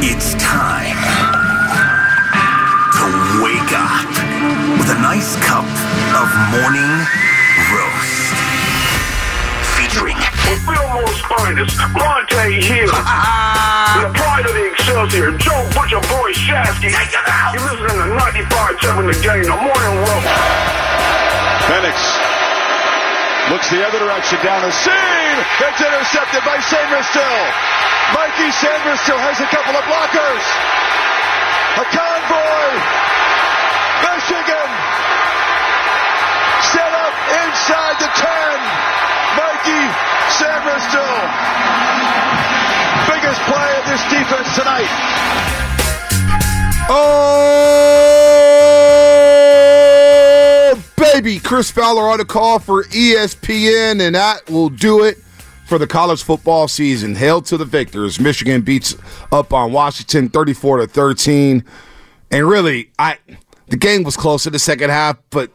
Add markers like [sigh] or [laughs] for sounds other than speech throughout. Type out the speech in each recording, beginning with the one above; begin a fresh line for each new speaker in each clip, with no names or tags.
It's time to wake up with a nice cup of morning roast. Featuring [laughs]
With Fillmore's finest, Bonta Hill. the pride of the Excelsior, Joe Butcher Boy Shasky. You're listening to 95.7 The Game, the morning roast.
Penix looks the other direction down the seam. It's intercepted by Sainristil. Mikey Sainristil has a couple of blockers. A convoy. Michigan set up inside the 10. Mikey Sainristil. Biggest play of this defense tonight.
Oh, baby. Chris Fowler on the call for ESPN, and that will do it for the college football season. Hail to the victors. Michigan beats up on Washington 34 to 13. And really, I the game was close in the second half, but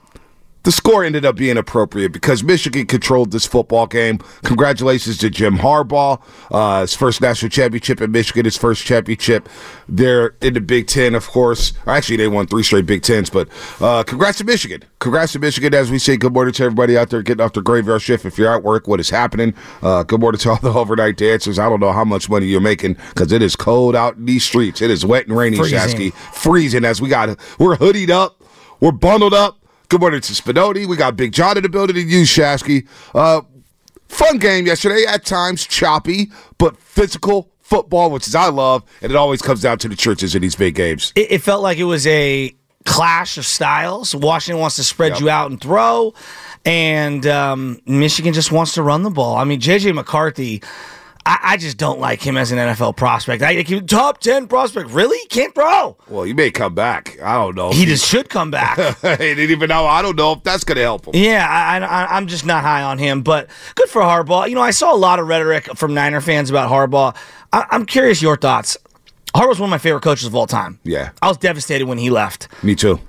the score ended up being appropriate because Michigan controlled this football game. Congratulations to Jim Harbaugh, uh, his first national championship in Michigan, his first championship there in the Big Ten, of course. Actually, they won three straight Big Tens, but uh, congrats to Michigan. Congrats to Michigan as we say good morning to everybody out there getting off their graveyard shift. If you're at work, what is happening? Uh, good morning to all the [laughs] overnight dancers. I don't know how much money you're making because it is cold out in these streets. It is wet and rainy. Shasky. Freezing as we got, we're hoodied up, we're bundled up. Good morning to Spinoti. We got Big John in the building and you, Shasky. Uh, fun game yesterday, at times choppy, but physical football, which is I love, and it always comes down to the churches in these big games.
It, it felt like it was a clash of styles. Washington wants to spread
Yep.
you out and throw, and um, Michigan just wants to run the ball. I mean, JJ McCarthy. I, I just don't like him as an NFL prospect. I like top ten prospect. Really, can't throw.
Well, he may come back. I don't know.
He just should come back. [laughs]
he didn't even know. I don't know if that's going to help him.
Yeah, I, I, I'm just not high on him, but good for Harbaugh. You know, I saw a lot of rhetoric from Niner fans about Harbaugh. I, I'm curious your thoughts. Harbaugh's one of my favorite coaches of all time.
Yeah.
I was devastated when he left.
Me too.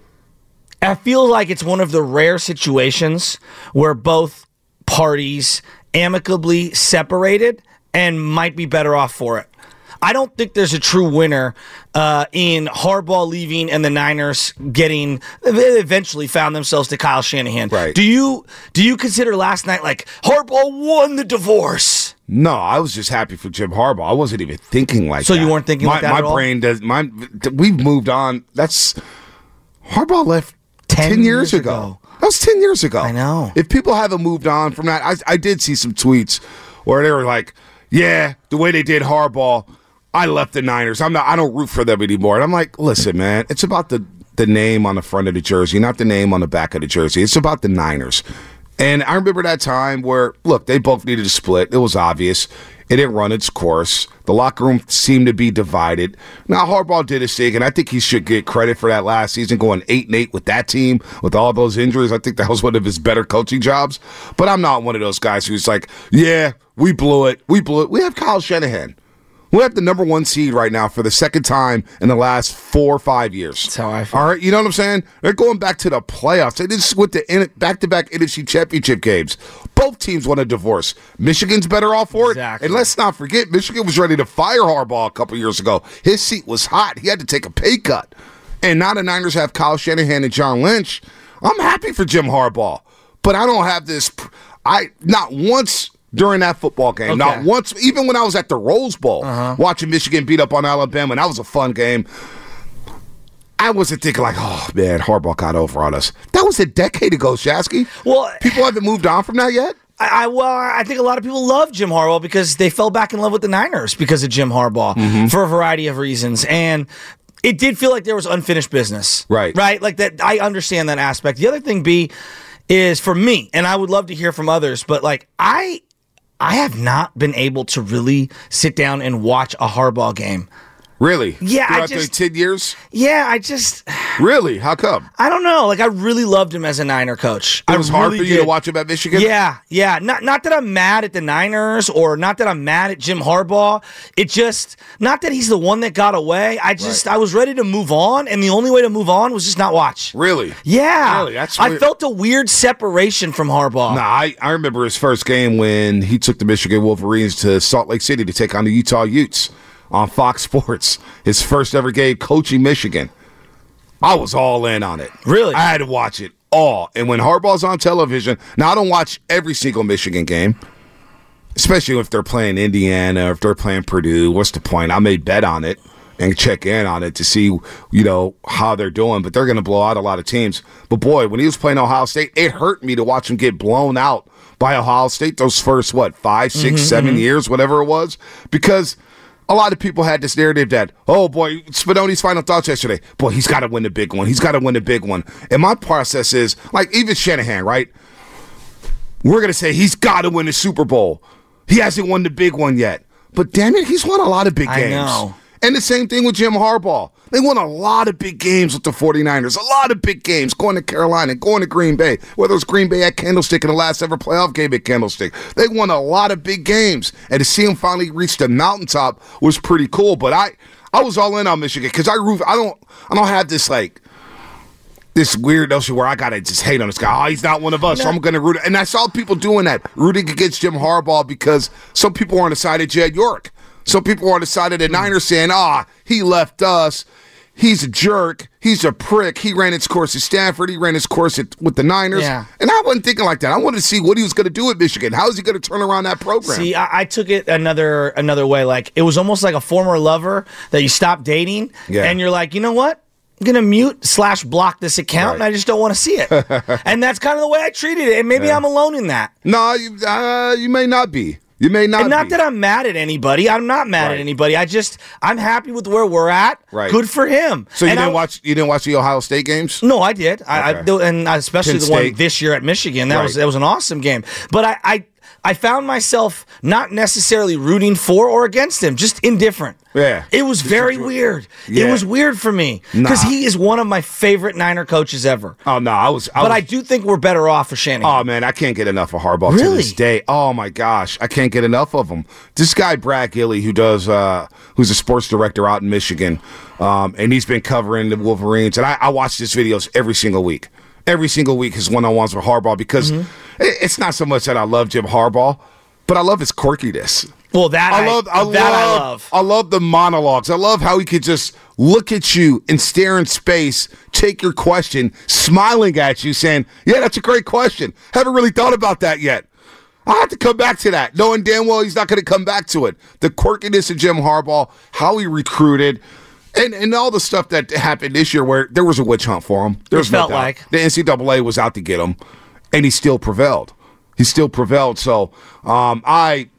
I feel like it's one of the rare situations where both parties amicably separated and might be better off for it. I don't think there's a true winner uh, in Harbaugh leaving and the Niners getting. They eventually found themselves to Kyle Shanahan.
Right.
Do you do you consider last night like Harbaugh won the divorce?
No, I was just happy for Jim Harbaugh. I wasn't even thinking like that.
So
that.
you weren't thinking
my,
like that
My
at all?
brain does. My we've moved on. That's Harbaugh left
10
ten, years,
years
ago.
ago.
That was ten years ago.
I know.
If people haven't moved on from that, I, I did see some tweets where they were like, "Yeah, the way they did Harbaugh, I left the Niners. I'm not. I don't root for them anymore." And I'm like, "Listen, man, it's about the the name on the front of the jersey, not the name on the back of the jersey. It's about the Niners." And I remember that time where, look, they both needed to split. It was obvious. It didn't run its course. The locker room seemed to be divided. Now Harbaugh did his thing, and I think he should get credit for that last season, going eight and eight with that team with all those injuries. I think that was one of his better coaching jobs. But I'm not one of those guys who's like, yeah, we blew it, we blew it. We have Kyle Shanahan. We have the number one seed right now for the second time in the last four or five years. That's
how I feel.
All right, you know what I'm saying? They're going back to the playoffs. They just went to back to back NFC championship games. Both teams want a divorce. Michigan's better off for it.
Exactly.
And let's not forget, Michigan was ready to fire Harbaugh a couple years ago. His seat was hot. He had to take a pay cut. And now the Niners have Kyle Shanahan and John Lynch. I'm happy for Jim Harbaugh, but I don't have this. I not once during that football game, not once, even when I was at the Rose Bowl uh-huh. watching Michigan beat up on Alabama, and that was a fun game. I wasn't thinking like, oh man, Harbaugh got over on us. That was a decade ago, Shasky.
Well,
people haven't moved on from that yet.
I, I well, I think a lot of people love Jim Harbaugh because they fell back in love with the Niners because of Jim Harbaugh mm-hmm. for a variety of reasons, and it did feel like there was unfinished business.
Right.
right. Like that. I understand that aspect. The other thing, B, is for me, and I would love to hear from others, but like I. I have not been able to really sit down and watch a Harbaugh game.
Really?
Yeah, I
Throughout the
just-
ten years.
Yeah, I just
Really? How come?
I don't know. Like I really loved him as a Niner coach.
It was
I
hard for you
did.
to watch him at Michigan.
Yeah, yeah. Not not that I'm mad at the Niners or not that I'm mad at Jim Harbaugh. It just not that he's the one that got away. I just I was ready to move on, and the only way to move on was just not watch.
Really?
Yeah,
Really? That's
I felt a weird separation from Harbaugh.
Nah, I, I remember his first game when he took the Michigan Wolverines to Salt Lake City to take on the Utah Utes on Fox Sports. His first ever game coaching Michigan. I was all in on it.
Really?
I had to watch it all. And when Harbaugh's on television, now I don't watch every single Michigan game, especially if they're playing Indiana or if they're playing Purdue. What's the point? I may bet on it and check in on it to see, you know, how they're doing. But they're going to blow out a lot of teams. But boy, when he was playing Ohio State, it hurt me to watch him get blown out by Ohio State those first, what, five, six, mm-hmm, seven mm-hmm. years, whatever it was, because a lot of people had this narrative that, oh boy, Spinone's final thoughts yesterday. Boy, he's got to win the big one. He's got to win the big one. And my process is like even Shanahan, right? We're gonna say he's got to win the Super Bowl. He hasn't won the big one yet, but damn it, he's won a lot of big
I
games.
know.
And the same thing with Jim Harbaugh. They won a lot of big games with the 49ers, a lot of big games going to Carolina, going to Green Bay, whether it was Green Bay at Candlestick in the last ever playoff game at Candlestick. They won a lot of big games. And to see him finally reach the mountaintop was pretty cool. But I, I was all in on Michigan because I root, I don't I don't have this like this weird notion where I gotta just hate on this guy. Oh, he's not one of us, so I'm gonna root. And I saw people doing that, rooting against Jim Harbaugh because some people were on the side of Jed York. Some people on the side of the Niners saying, "Ah, he left us. He's a jerk. He's a prick. He ran his course at Stanford. He ran his course at, with the Niners."
Yeah.
And I wasn't thinking like that. I wanted to see what he was going to do at Michigan. How is he going to turn around that program?
See, I, I took it another another way. Like it was almost like a former lover that you stopped dating,
Yeah.
and you're like, you know what? I'm gonna mute slash block this account, and I just don't want to see it. [laughs] and that's kind of the way I treated it. And maybe I'm alone in that.
no, you, uh, you may not be. You may not.
And not
be.
that I'm mad at anybody. I'm not mad
Right.
at anybody. I just I'm happy with where we're at.
Right.
Good for him.
So you
And
didn't
I-
watch? You didn't watch the Ohio State games?
No, I did. I, I
Okay.
and especially
Penn
the one this year at Michigan. That was that was an awesome game. But I, I I found myself not necessarily rooting for or against him, just indifferent.
Yeah.
It was very weird.
Yeah.
It was weird for me because
Nah.
he is one of my favorite Niner coaches ever.
Oh no, I was. I
but
was,
I do think we're better off for Shanahan.
Oh man, I can't get enough of Harbaugh to
Really?
this day. Oh my gosh, I can't get enough of him. This guy Brad Galli, who does, uh, who's a sports director out in Michigan, um, and he's been covering the Wolverines, and I, I watch his videos every single week. Every single week, his one-on-ones with Harbaugh because
Mm-hmm.
It- it's not so much that I love Jim Harbaugh, but I love his quirkiness.
well, that
I love, I
that I
love,
love.
I love the monologues. I love how he could just look at you and stare in space, take your question, smiling at you, saying, "Yeah, that's a great question. Haven't really thought about that yet." I have to come back to that, knowing damn well he's not going to come back to it. The quirkiness of Jim Harbaugh, how he recruited, and and all the stuff that happened this year, where there was a witch hunt for him. There was no
felt
doubt.
like.
the NCAA was out to get him, and he still prevailed. He still prevailed. So um, I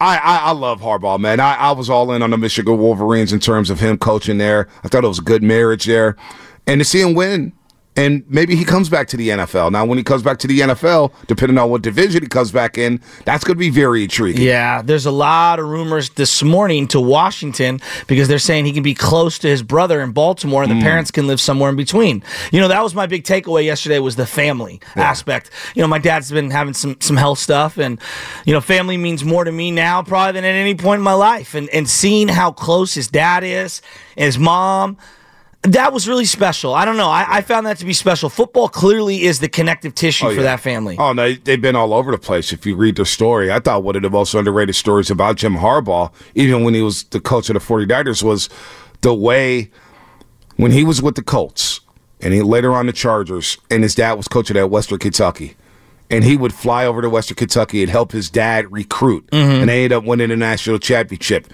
I, I, love Harbaugh, man. I, I was all in on the Michigan Wolverines in terms of him coaching there. I thought it was a good marriage there. And to see him win, and maybe he comes back to the NFL. Now, when he comes back to the NFL, depending on what division he comes back in, that's going to be very intriguing.
Yeah, there's a lot of rumors this morning to Washington because they're saying he can be close to his brother in Baltimore
Mm.
and the parents can live somewhere in between. You know, that was my big takeaway yesterday was the family aspect. You know, my dad's been having some some health stuff and you know, family means more to me now probably than at any point in my life and and seeing how close his dad is and his mom that was really special. I don't know. I, I found that to be special. Football clearly is the connective tissue
Oh,
for that family.
Oh, no, they've been all over the place. If you read their story, I thought one of the most underrated stories about Jim Harbaugh, even when he was the coach of the 49ers, was the way when he was with the Colts and he later on the Chargers, and his dad was coaching at Western Kentucky. And he would fly over to Western Kentucky and help his dad recruit. Mm-hmm. And they ended up winning the national championship.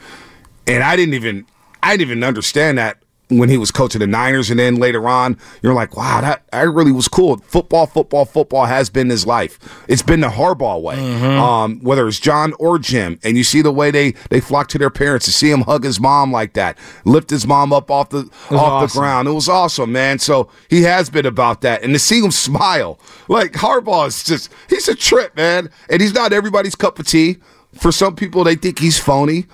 And I didn't even I didn't even understand that when he was coaching the Niners, and then later on, you're like, wow, that, that really was cool. Football, football, football has been his life. It's been the Harbaugh way, um, whether it's John or Jim. And you see the way they they flock to their parents to see him hug his mom like that, lift his mom up off the off the ground. It was awesome, man. So he has been about that, and to see him smile, like Harbaugh is just he's a trip, man. And he's not everybody's cup of tea. For some people, they think he's phony,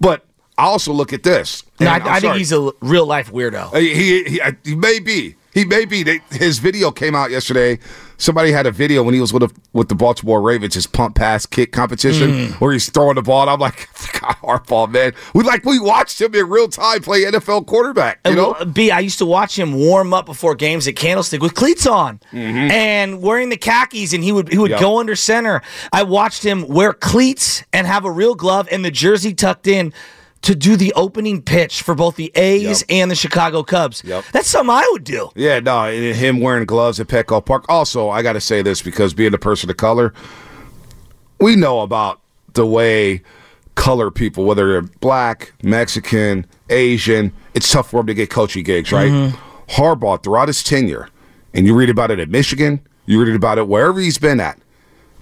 but I also look at this.
No, I, I think he's a real life weirdo.
Uh, He, he, he may be. He may be. They, his video came out yesterday. Somebody had a video when he was with a, with the Baltimore Ravens, his pump pass kick competition,
Mm.
where he's throwing the ball. And I'm like, [laughs] God, Harbaugh, man. We like we watched him in real time play NFL quarterback. You know,
well, B, I used to watch him warm up before games at Candlestick with cleats on and wearing the khakis, and he would he would
Yep.
go under center. I watched him wear cleats and have a real glove and the jersey tucked in to do the opening pitch for both the A's
Yep.
and the Chicago Cubs.
Yep.
That's something I would do.
Yeah, no, eh, him wearing gloves at Petco Park. Also, I got to say this because being a person of color, we know about the way color people, whether they're black, Mexican, Asian, it's tough for them to get coaching gigs, right? Mm-hmm. Harbaugh, throughout his tenure, and you read about it at Michigan, you read about it wherever he's been at.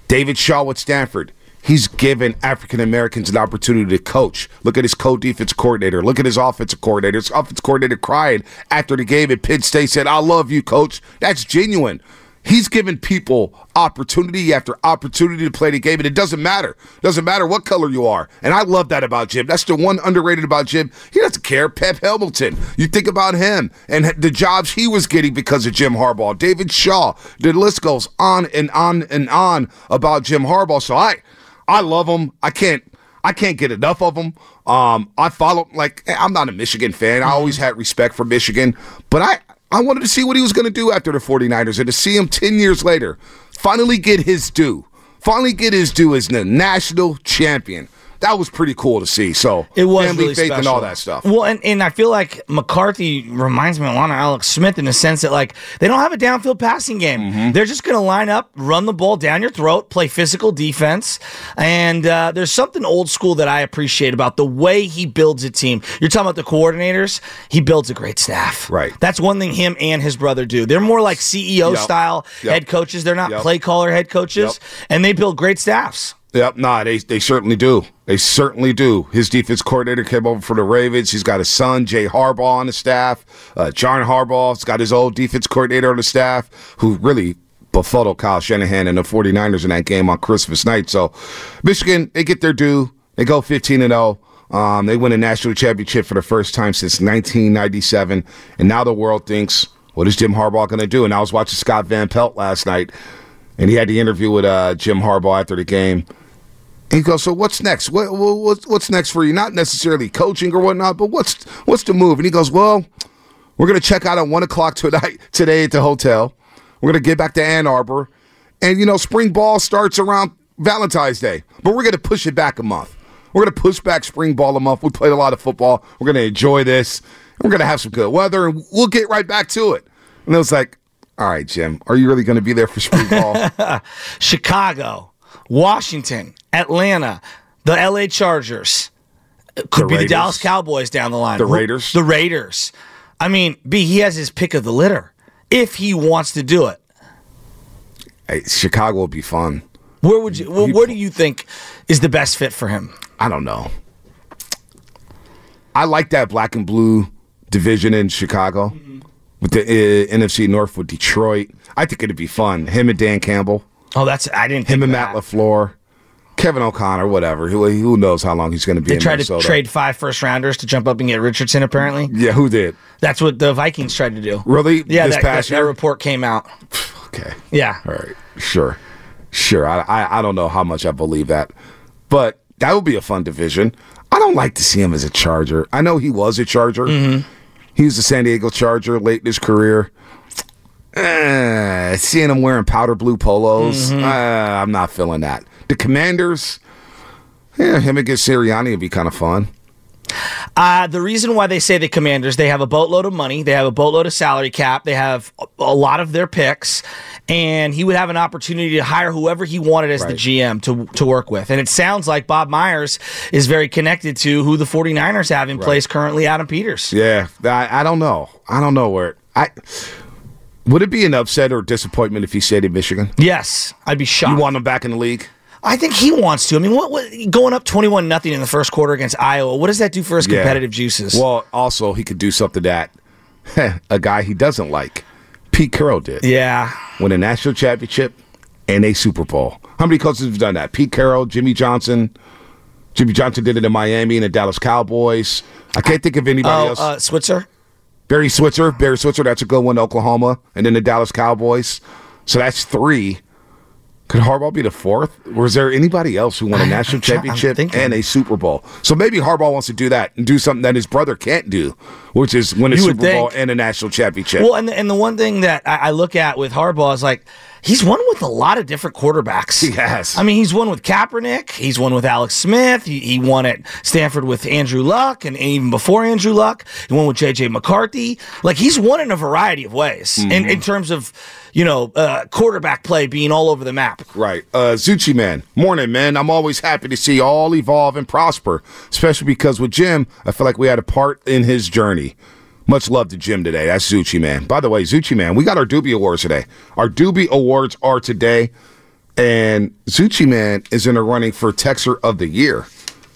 David Shaw with Stanford. He's given African Americans an opportunity to coach. Look at his co-defense coordinator. Look at his offensive coordinator. His offensive coordinator crying after the game at Penn State, said, I love you, coach. That's genuine. He's given people opportunity after opportunity to play the game, and it doesn't matter. It Doesn't matter what color you are. And I love that about Jim. That's the one underrated about Jim. He doesn't care. Pep Hamilton. You think about him and the jobs he was getting because of Jim Harbaugh. David Shaw. The list goes on and on and on about Jim Harbaugh. So I I love him. I can't I can't get enough of him. Um, I follow like I'm not a Michigan fan. I always had respect for Michigan, but I I wanted to see what he was going to do after the 49ers and to see him 10 years later finally get his due. Finally get his due as the national champion. That was pretty cool to see. So
It was
family
really
faith
special.
and all that stuff.
Well, and, and I feel like McCarthy reminds me a lot of Alex Smith in the sense that like they don't have a downfield passing game.
Mm-hmm.
They're just going to line up, run the ball down your throat, play physical defense, and uh, there's something old school that I appreciate about the way he builds a team. You're talking about the coordinators. He builds a great staff.
Right.
That's one thing him and his brother do. They're more like CEO
Yep.
style
Yep.
head coaches. They're not
Yep.
play caller head coaches, and they build great staffs.
Yep, nah, they they certainly do. They certainly do. His defense coordinator came over for the Ravens. He's got his son Jay Harbaugh on the staff. Uh, John Harbaugh's got his old defense coordinator on the staff, who really befuddled Kyle Shanahan and the 49ers in that game on Christmas night. So, Michigan they get their due. They go 15 and 0. Um, they win a national championship for the first time since 1997, and now the world thinks, what is Jim Harbaugh going to do? And I was watching Scott Van Pelt last night, and he had the interview with uh, Jim Harbaugh after the game. And he goes, so what's next? What, what, what's- next for you? Not necessarily coaching or whatnot, but what's what's the move? And he goes, well, we're gonna check out at one o'clock tonight [laughs] today at the hotel. We're gonna get back to Ann Arbor, and you know, spring ball starts around Valentine's Day, but we're gonna push it back a month. We're gonna push back spring ball a month. We played a lot of football. We're gonna enjoy this. We're gonna have some good weather, and we'll get right back to it. And it was like, all right, Jim, are you really gonna be there for spring ball? [laughs]
Chicago, Washington, Atlanta, the LA Chargers. Could
The
be the Dallas Cowboys down the line.
The Raiders.
The Raiders. I mean, B, he has his pick of the litter if he wants to do it.
hey, Chicago will be fun.
Where would you? Well, where do you think is the best fit for him?
I don't know. I like that black and blue division in Chicago with the uh, NFC North with Detroit. I think it'd be fun. Him and Dan Campbell,
Oh, that's I didn't. Think
him and Matt
that.
Lafleur, Kevin O'Connor, whatever. Who who knows how long he's going to be
They tried to trade five first rounders to jump up and get Richardson. Apparently,
Yeah, who did?
that's what the Vikings tried to do.
Really?
Yeah,
This
that,
past
that, that report came out. [sighs]
Okay.
Yeah.
All right. Sure. Sure. I, I I don't know how much I believe that, but that would be a fun division. I don't like to see him as a Charger. I know he was a Charger.
Mm-hmm.
He was a San Diego Charger late in his career. Eh, seeing him wearing powder blue polos,
Mm-hmm.
uh, I'm not feeling that. The Commanders, yeah, him against Sirianni would be kind of fun.
Uh, the reason why they say the Commanders, they have a boatload of money, they have a boatload of salary cap, they have a, lot of their picks, and he would have an opportunity to hire whoever he wanted as the GM to, to work with. And it sounds like Bob Myers is very connected to who the 49ers have in place currently, Adam Peters.
Yeah, I, I don't know. I don't know where I would it be an upset or disappointment if he stayed in Michigan.
Yes, I'd be shocked.
You want him back in the league?
I think he wants to. I mean, what, what going up twenty-one nothing in the first quarter against Iowa? What does that do for his
Yeah.
competitive juices?
Well, also he could do something that [laughs] a guy he doesn't like, Pete Carroll did.
yeah,
Win a national championship and a Super Bowl. How many coaches have done that? Pete Carroll, Jimmy Johnson. Jimmy Johnson did it in Miami and the Dallas Cowboys. I can't think of anybody
oh,
else.
uh, Switzer.
Barry Switzer, Barry Switzer, that's a good one. Oklahoma, and then the Dallas Cowboys. So that's three. Could Harbaugh be the fourth? Or is there anybody else who won a national championship and a Super Bowl? So maybe Harbaugh wants to do that and do something that his brother can't do, which is win a
You would
Super Bowl
think.
and a national championship.
Well, and the, and the one thing that I, I look at with Harbaugh is like he's won with a lot of different quarterbacks.
Yes.
I mean, he's won with Kaepernick. He's won with Alex Smith. He, he won at Stanford with Andrew Luck, and even before Andrew Luck, he won with J.J. McCarthy. Like he's won in a variety of ways in,
Mm-hmm.
in terms of you know uh, quarterback play being all over the map.
Right. Uh, Zucci man. Morning, man. I'm always happy to see all evolve and prosper, especially because with Jim, I feel like we had a part in his journey. Much love to Jim today. That's Zucci man. By the way, Zucci man, we got our Doobie Awards today. Our Doobie Awards are today, and Zucci man is in the running for Texer of the Year.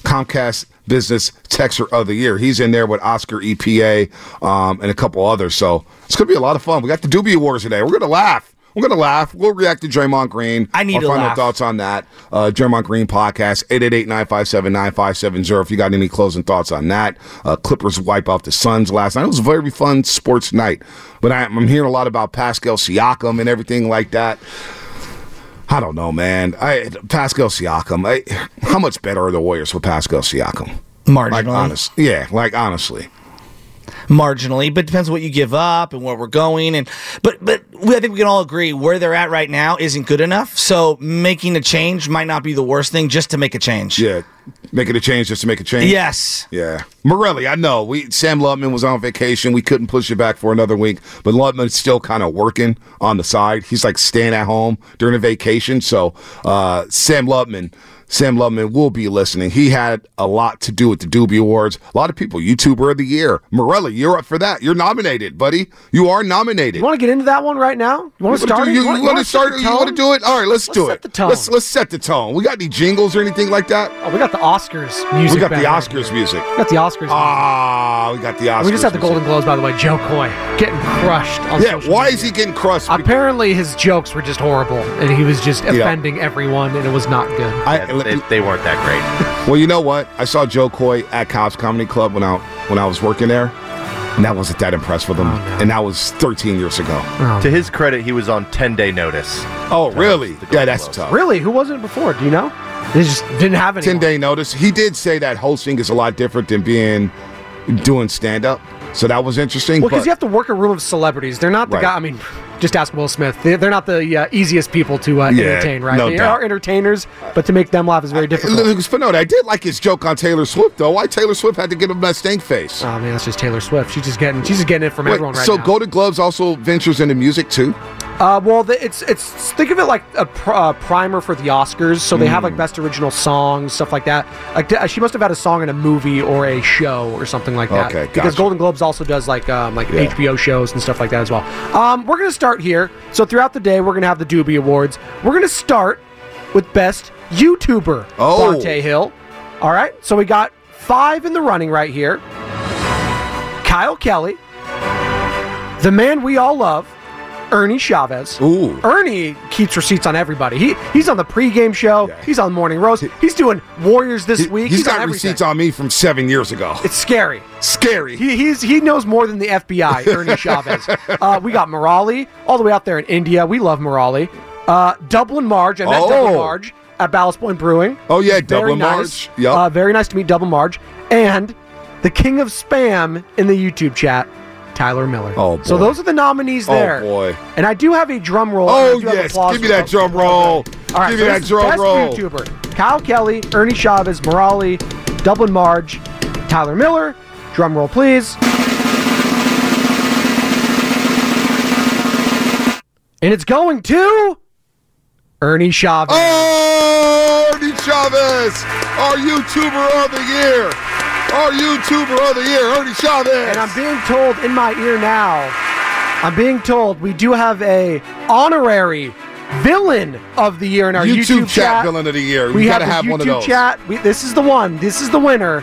Comcast Business Texer of the Year. He's in there with Oscar EPA um, and a couple others. So it's going to be a lot of fun. We got the Doobie Awards today. We're going to laugh. We're going to laugh. We'll react to Draymond Green.
I need
Our
to
final
laugh.
thoughts on that. Uh, Draymond Green podcast, 888-957-9570. If you got any closing thoughts on that. Uh, Clippers wipe off the Suns last night. It was a very fun sports night. But I, I'm hearing a lot about Pascal Siakam and everything like that. I don't know, man. I Pascal Siakam. I, how much better are the Warriors with Pascal Siakam?
Marginally.
Like honest, yeah. Like honestly,
marginally, but depends what you give up and where we're going. And but but I think we can all agree where they're at right now isn't good enough. So making a change might not be the worst thing, just to make a change.
yeah. Making a change just to make a change.
Yes.
Yeah, Morelli. I know. We Sam Lutman was on vacation. We couldn't push it back for another week, but Lutman's still kind of working on the side. He's like staying at home during a vacation. So uh, Sam Lutman, Sam Lutman will be listening. He had a lot to do with the Doobie Awards. A lot of people, YouTuber of the Year. Morelli, you're up for that. You're nominated, buddy. You are nominated.
You want to get into that one right now? You want to start?
do-
it?
You,
wanna-
want to start? You want to do it? All right, let's,
Let's
do
set
it.
the tone.
Let's let's set the tone. We got any jingles or anything like that?
Oh, we got the Oscars music.
We got the Oscars
here.
music.
We got the Oscars. music.
Ah, we got the Oscars.
we just had the
music.
Golden Globes, by the way. Jo Koy getting crushed. On
Yeah,
social
why
media.
is he getting crushed?
Apparently, his jokes were just horrible, and he was just offending everyone, and it was not good.
I,
They, they weren't that great. [laughs]
well, you know what? I saw Jo Koy at Cobb's Comedy Club when I when I was working there, and I wasn't that impressed with him.
Oh, no.
And that was 13 years ago.
Oh.
to his credit, he was on 10 day notice.
Oh, really? Yeah, that's
Globes.
tough.
Really, who was it before? Do you know? They just didn't have any.
10 day notice. He did say that hosting is a lot different than being doing stand up. So that was interesting.
Well, because you have to work a room of celebrities. They're not the
Right.
guy. I mean, just ask Will Smith. They- They're not the uh, easiest people to uh,
Yeah,
entertain, right?
no
they
doubt.
are entertainers, but to make them laugh is very difficult.
Look, Spinota, I did like his joke on Taylor Swift, though. Why Taylor Swift had to give him that stink face?
Oh man, that's just Taylor Swift. She's just getting, she's just getting it from
Wait,
everyone right
so
now.
Golden Gloves also ventures into music too.
Uh, well, the, it's it's think of it like a pr- uh, primer for the Oscars. So they have
Mm.
like best original songs, stuff like that. Like th- she must have had a song in a movie or a show or something like that.
Okay,
Because. Golden Globes also does like um, like
Yeah.
HBO shows and stuff like that as well. Um, we're gonna start here. So throughout the day, we're gonna have the Doobie Awards. We're gonna start with best YouTuber,
Oh.
Dante Hill. All right, so we got five in the running right here. Kyle Kelly, the man we all love, Ernie Chavez.
Ooh.
Ernie keeps receipts on everybody. He he's on the pregame show.
Yeah.
He's on Morning Rose. He's doing Warriors this week.
He,
week. He's, on
got
everything.
receipts on me from seven years ago.
It's scary.
scary.
He he's he knows more than the FBI. [laughs] Ernie Chavez. Uh, we got Morali all the way out there in India. We love Morali. Uh, Dublin Marge. I met
Oh.
Dublin Marge at Ballast Point Brewing.
Oh, yeah, Dublin
nice.
Marge. Yup.
Uh, very nice to meet Dublin Marge and the king of spam in the YouTube chat, Tyler Miller.
Oh, boy.
So those are the nominees
Oh,
there.
boy.
And I do have a drum roll.
Oh yes, give me that drum
oh,
roll.
All right,
give
so
me that drum
best
roll.
YouTuber: Kyle Kelly, Ernie Chavez, Morali, Dublin Marge, Tyler Miller. Drum roll, please. And it's going to Ernie Chavez.
Oh, Ernie Chavez, our YouTuber of the year. Our YouTuber of the year, Ernie Chavez.
And I'm being told in my ear now, I'm being told we do have a honorary villain of the year in our
YouTube,
YouTube,
chat, villain of the year.
We,
We, gotta
the
have
YouTube
one of those.
chat. We, this is the one. This is the winner.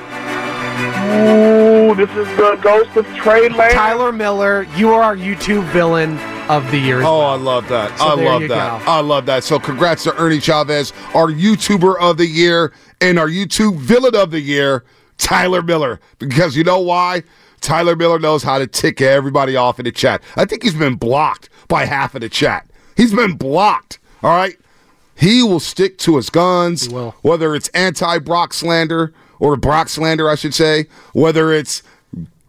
Ooh, this is the ghost of Trey Lance.
Tyler Miller, you are our YouTube villain of the year. as
Oh,
well.
I love that.
So
I love that.
go.
I love that. So congrats to Ernie Chavez, our YouTuber of the year, and our YouTube villain of the year, Tyler Miller. Because you know why? Tyler Miller knows how to tick everybody off in the chat. I think he's been blocked by half of the chat. He's been blocked. All right. He will stick to his guns.
He.
Whether it's anti Brock slander or Brock slander, I should say. Whether it's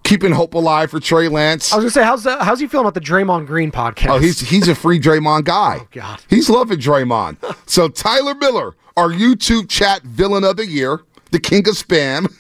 keeping hope alive for Trey Lance.
I was gonna say, how's that, how's he feeling about the Draymond Green podcast?
Oh, he's he's a free Draymond guy. [laughs] Oh
God.
he's loving Draymond. [laughs] so Tyler Miller, our YouTube chat villain of the year, the king of spam,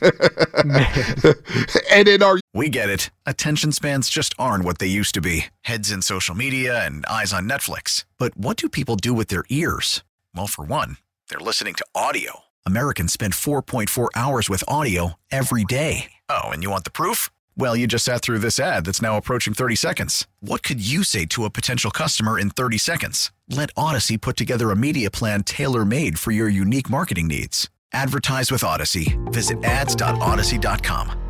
[laughs] and in our
We get it. Attention spans just aren't what they used to be heads in social media and eyes on Netflix. But what do people do with their ears? Well, for one, they're listening to audio. Americans spend 4.4 hours with audio every day. Oh, and you want the proof? Well, you just sat through this ad that's now approaching 30 seconds. What could you say to a potential customer in 30 seconds? Let Odyssey put together a media plan tailor made for your unique marketing needs. Advertise with Odyssey. Visit ads.odyssey.com.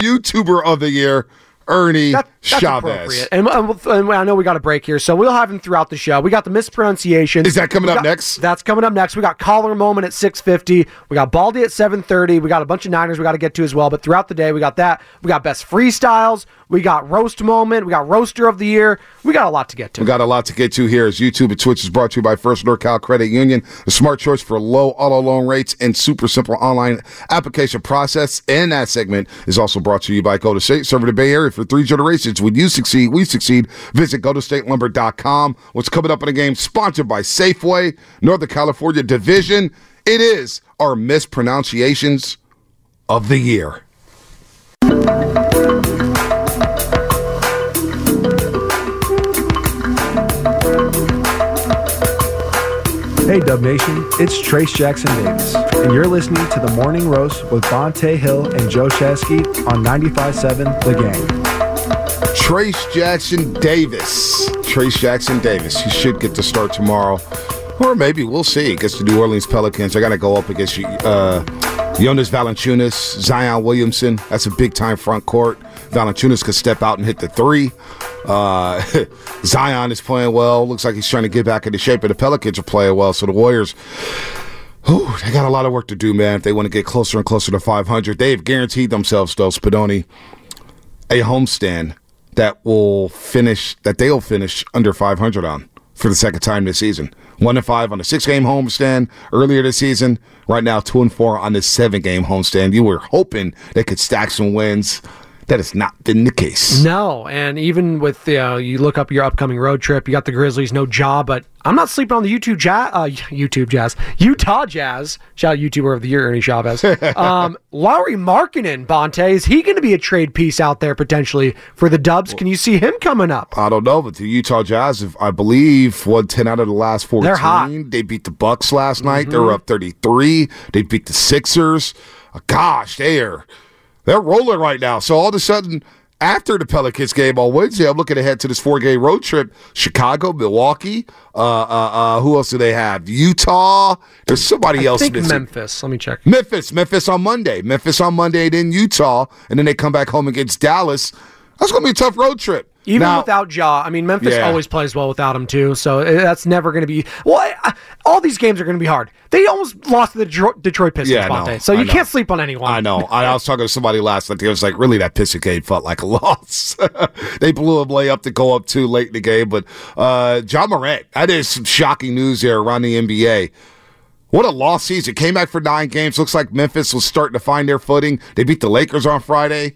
YouTuber of the year, Ernie
That- that's
Chavez.
And, and, and I know we got a break here, so we'll have him throughout the show. We got the mispronunciations.
Is that coming
We
up
got-
next?
That's coming up next. We got caller moment at six fifty. We got Baldy at seven thirty. We got a bunch of Niners we got to get to as well. But throughout the day, we got that. We got best freestyles. We got roast moment. We got roaster of the year. We got a lot to get to.
We got a lot to get to here as YouTube and Twitch is brought to you by First NorCal Credit Union, a smart choice for low auto loan rates and super simple online application process. And that segment is also brought to you by Golden State, serving the Bay Area for three generations. When you succeed, we succeed. Visit GoldenStateLumber.com. What's coming up in the game? Sponsored by Safeway, Northern California Division. It is our mispronunciations of the year.
Hey Dub Nation, it's Trace Jackson Davis, and you're listening to the Morning Roast with Bonta Hill and Joe Shasky on 95.7 The Game.
Trace Jackson Davis. Trayce Jackson-Davis. He should get the start tomorrow. Or maybe we'll see. Against the New Orleans Pelicans. They're going to go up against uh, Jonas Valanciunas, Zion Williamson. That's a big time front court. Valanciunas could step out and hit the three. Uh, [laughs] Zion is playing well. Looks like he's trying to get back into shape, and the Pelicans are playing well. So the Warriors. Ooh, they got a lot of work to do, man. If they want to get closer and closer to 500, they've guaranteed themselves, though, Spadoni, a homestand that will finish that they'll finish under 500 on for the second time this season. One and five on a six-game homestand earlier this season. Right now, two and four on this seven-game homestand. You were hoping they could stack some wins. That has not been the case.
No, and even with the, uh, you look up your upcoming road trip, you got the Grizzlies, no job, but I'm not sleeping on the YouTube jazz, uh, [laughs] YouTube jazz, Utah Jazz. Shout out YouTuber of the year, Ernie Chavez. [laughs] um, Lauri Markkanen, Bonta, is he going to be a trade piece out there potentially for the Dubs? Can you see him coming up?
I don't know, but the Utah Jazz, have, I believe, won ten out of the last fourteen.
They're hot. Mm-hmm.
They beat the Bucks last night. They were up thirty-three. They beat the Sixers. Uh, Gosh, they are they're rolling right now. So all of a sudden, after the Pelicans game on Wednesday, I'm looking ahead to this four-game road trip: Chicago, Milwaukee. Uh, uh, uh, who else do they have? Utah. There's somebody
I
else
think
missing.
Memphis. Let me check.
Memphis, Memphis on Monday. Memphis on Monday, then Utah, and then they come back home against Dallas. That's going to be a tough road trip.
Even
Now-
without Ja, I mean, Memphis
Yeah.
always plays well without him too. So uh, that's never going to be. Well, I- all these games are going to be hard. They almost lost to the Detroit, Detroit Pistons,
Yeah, know.
So you can't sleep on anyone.
I know. I, I was talking to somebody last night. They was like, really, that Piston game felt like a [laughs] loss. [laughs] they blew a layup to go up too late in the game. But uh, Ja Morant, that is some shocking news there around the NBA. What a lost season. Came back for nine games. Looks like Memphis was starting to find their footing. They beat the Lakers on Friday,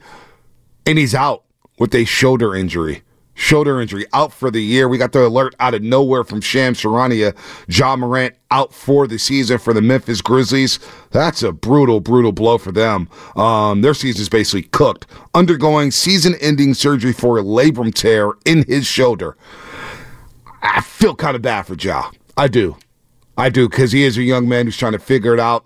and he's out with a shoulder injury. shoulder injury, out for the year. We got the alert out of nowhere from Sham Charania. Ja Morant out for the season for the Memphis Grizzlies. That's a brutal, brutal blow for them. Um, their season's basically cooked. Undergoing season ending surgery for a labrum tear in his shoulder. I feel kind of bad for Ja. I do. I do, because he is a young man who's trying to figure it out.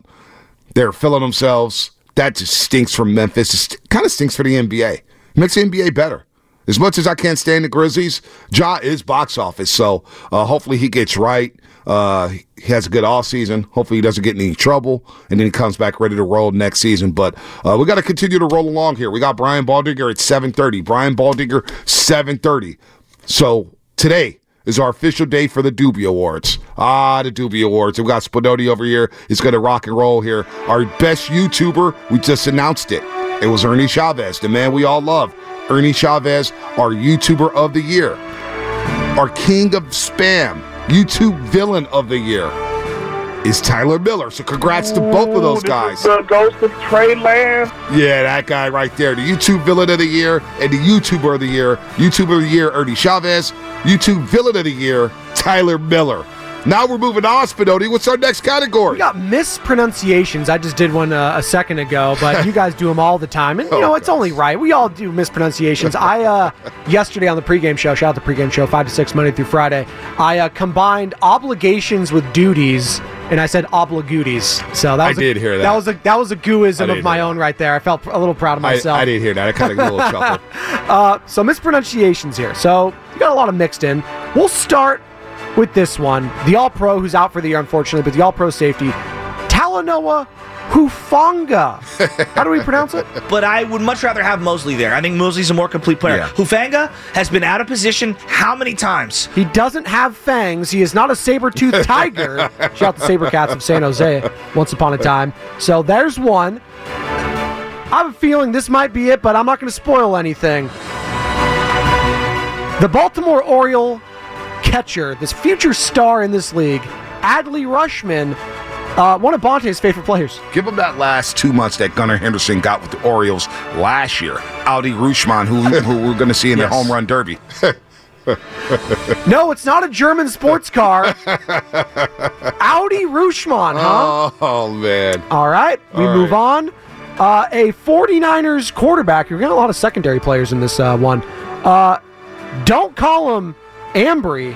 They're filling themselves. That just stinks for Memphis. It kind of stinks for the NBA. Makes the NBA better. As much as I can't stand the Grizzlies, Ja is box office, so uh, hopefully he gets right. Uh, he has a good off season. Hopefully he doesn't get in any trouble, and then he comes back ready to roll next season. But uh, we got to continue to roll along here. We got Brian Baldinger at seven thirty. Brian Baldinger seven thirty. So today is our official day for the Doobie Awards. Ah, the Doobie Awards. We've got Spinoni over here. He's going to rock and roll here. Our best YouTuber, we just announced it. It was Ernie Chavez, the man we all love. Ernie Chavez, our YouTuber of the year. Our king of spam, YouTube villain of the year is Tyler Miller. So congrats to both of those guys.
The ghost of Trey Lance.
Yeah, that guy right there. The YouTube villain of the year and the YouTuber of the year. YouTuber of the year, Ernie Chavez. YouTube villain of the year, Tyler Miller. Now we're moving on, Spinoni. What's our next category?
We got mispronunciations. I just did one uh, a second ago, but [laughs] you guys do them all the time, and you know it's only right. We all do mispronunciations. I uh, [laughs] yesterday on the pregame show, shout out the pregame show, five to six Monday through Friday. I uh, combined obligations with duties, and I said obligaties. So that
I
was a-
did hear that.
That was a that was a gooism of my own right there. I felt a little proud of myself.
I did hear that. I kind of got a little [laughs] chuckle.
Uh, so mispronunciations here. So you got a lot of mixed in. We'll start with this one. The All Pro, who's out for the year, unfortunately, but the All Pro safety, Talanoa Hufanga. [laughs] How do we pronounce it?
But I would much rather have Mosley there. I think Mosley's a more complete player.
Yeah.
Hufanga has been out of position how many times?
He doesn't have fangs. He is not a saber-toothed [laughs] tiger. Shout out the Sabercats of San Jose once upon a time. So there's one. I have a feeling this might be it, but I'm not going to spoil anything. The Baltimore Oriole catcher, this future star in this league, Adley Rutschman, uh, one of Bonta's favorite players.
Give him that last two months that Gunnar Henderson got with the Orioles last year. Audi Rutschman, who, [laughs] who we're going to see in
Yes.
the home run derby. [laughs] [laughs]
No, it's not a German sports car. Audi Rutschman, huh?
Oh, man.
All right, we
All
move
right.
on. Uh, a 49ers quarterback. You're getting a lot of secondary players in this uh, one. Uh, don't call him Ambry.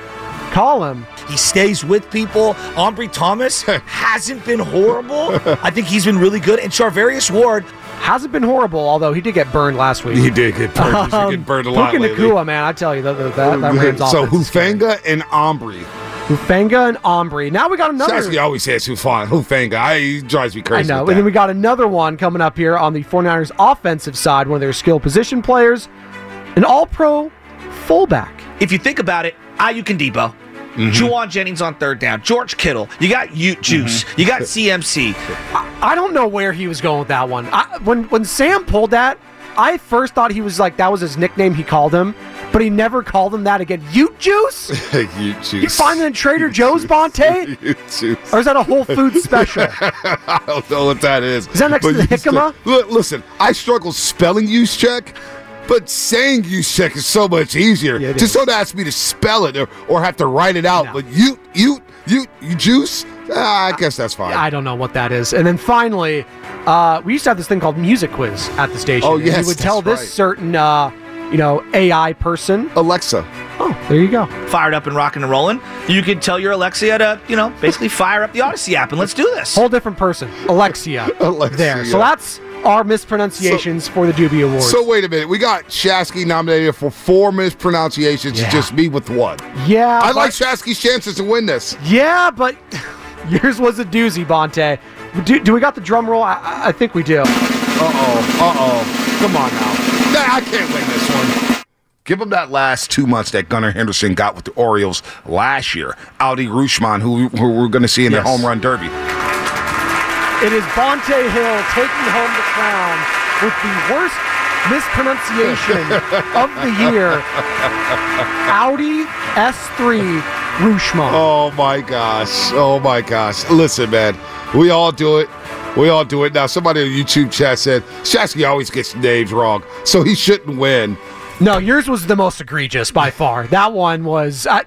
Call him.
He stays with people. Ambry Thomas [laughs] hasn't been horrible. I think he's been really good. And Charvarius Ward,
Hasn't been horrible, although he did get burned last week.
He did get burned. He's been
Um,
getting burned a lot
Puka
lately.
Nacua, man, I tell you, that, that, that, that Rams
so
offense is scary.
Hufanga and Ombry.
Hufanga and Ombry. Now we got another.
Shasky always says Hufanga. Hufanga. I, he drives me crazy.
I know.
with
And then we got another one coming up here on the 49ers offensive side, one of their skill position players, an all pro fullback.
If you think about it, Aiyuk and Debo.
Mm-hmm.
Jauan Jennings on third down. George Kittle. You got Ute Juice.
Mm-hmm.
You got CMC.
I don't know where he was going with that one. I, when when Sam pulled that, I first thought he was like that was his nickname he called him, but he never called him that again. Ute [laughs] Juice?
you choose.
You find it in Trader Joe's, Bonta?
You choose.
Or is that a Whole Foods [laughs] special?
I don't know what that is.
Is that next
But
to the
you still-
jicama?
Look, listen, I struggle spelling Juszczyk, but saying Juszczyk is so much easier.
Yeah,
Just
is.
don't ask me to spell it or, or have to write it out.
No.
But you, you, you, you juice? Ah, I guess that's fine.
I don't know what that is. And then finally, uh, we used to have this thing called music quiz at the station.
Oh,
And
yes,
you would tell
that's
this
right.
certain, uh, you know, AI person.
Alexa.
Oh, there you go.
Fired up and rocking and rolling. You could tell your Alexia to, you know, basically fire up the Odyssey app and let's do this.
Whole different person, Alexia. [laughs]
Alexia.
There. So that's our mispronunciations for the Doobie Awards.
So wait a minute. We got Shasky nominated for four mispronunciations.
Yeah.
Just me with one.
yeah,
I
but-
like Shasky's chances to win this.
Yeah, but [laughs] yours was a doozy, Bonta. Do, do we got the drum roll? I- I, I think we do.
Uh oh. Uh oh. Come on now. Nah, I can't win this one. Give him that last two months that Gunnar Henderson got with the Orioles last year. Audi Rutschman, who, who we're going to see in
Yes.
the home run derby.
It is Bonta Hill taking home the crown with the worst mispronunciation [laughs] of the year. Audi S3 Rutschman.
Oh my gosh. Oh my gosh. Listen, man. We all do it. We all do it. Now, somebody on YouTube chat said Shasky always gets names wrong, so he shouldn't win.
No, yours was the most egregious by far. That one was. I,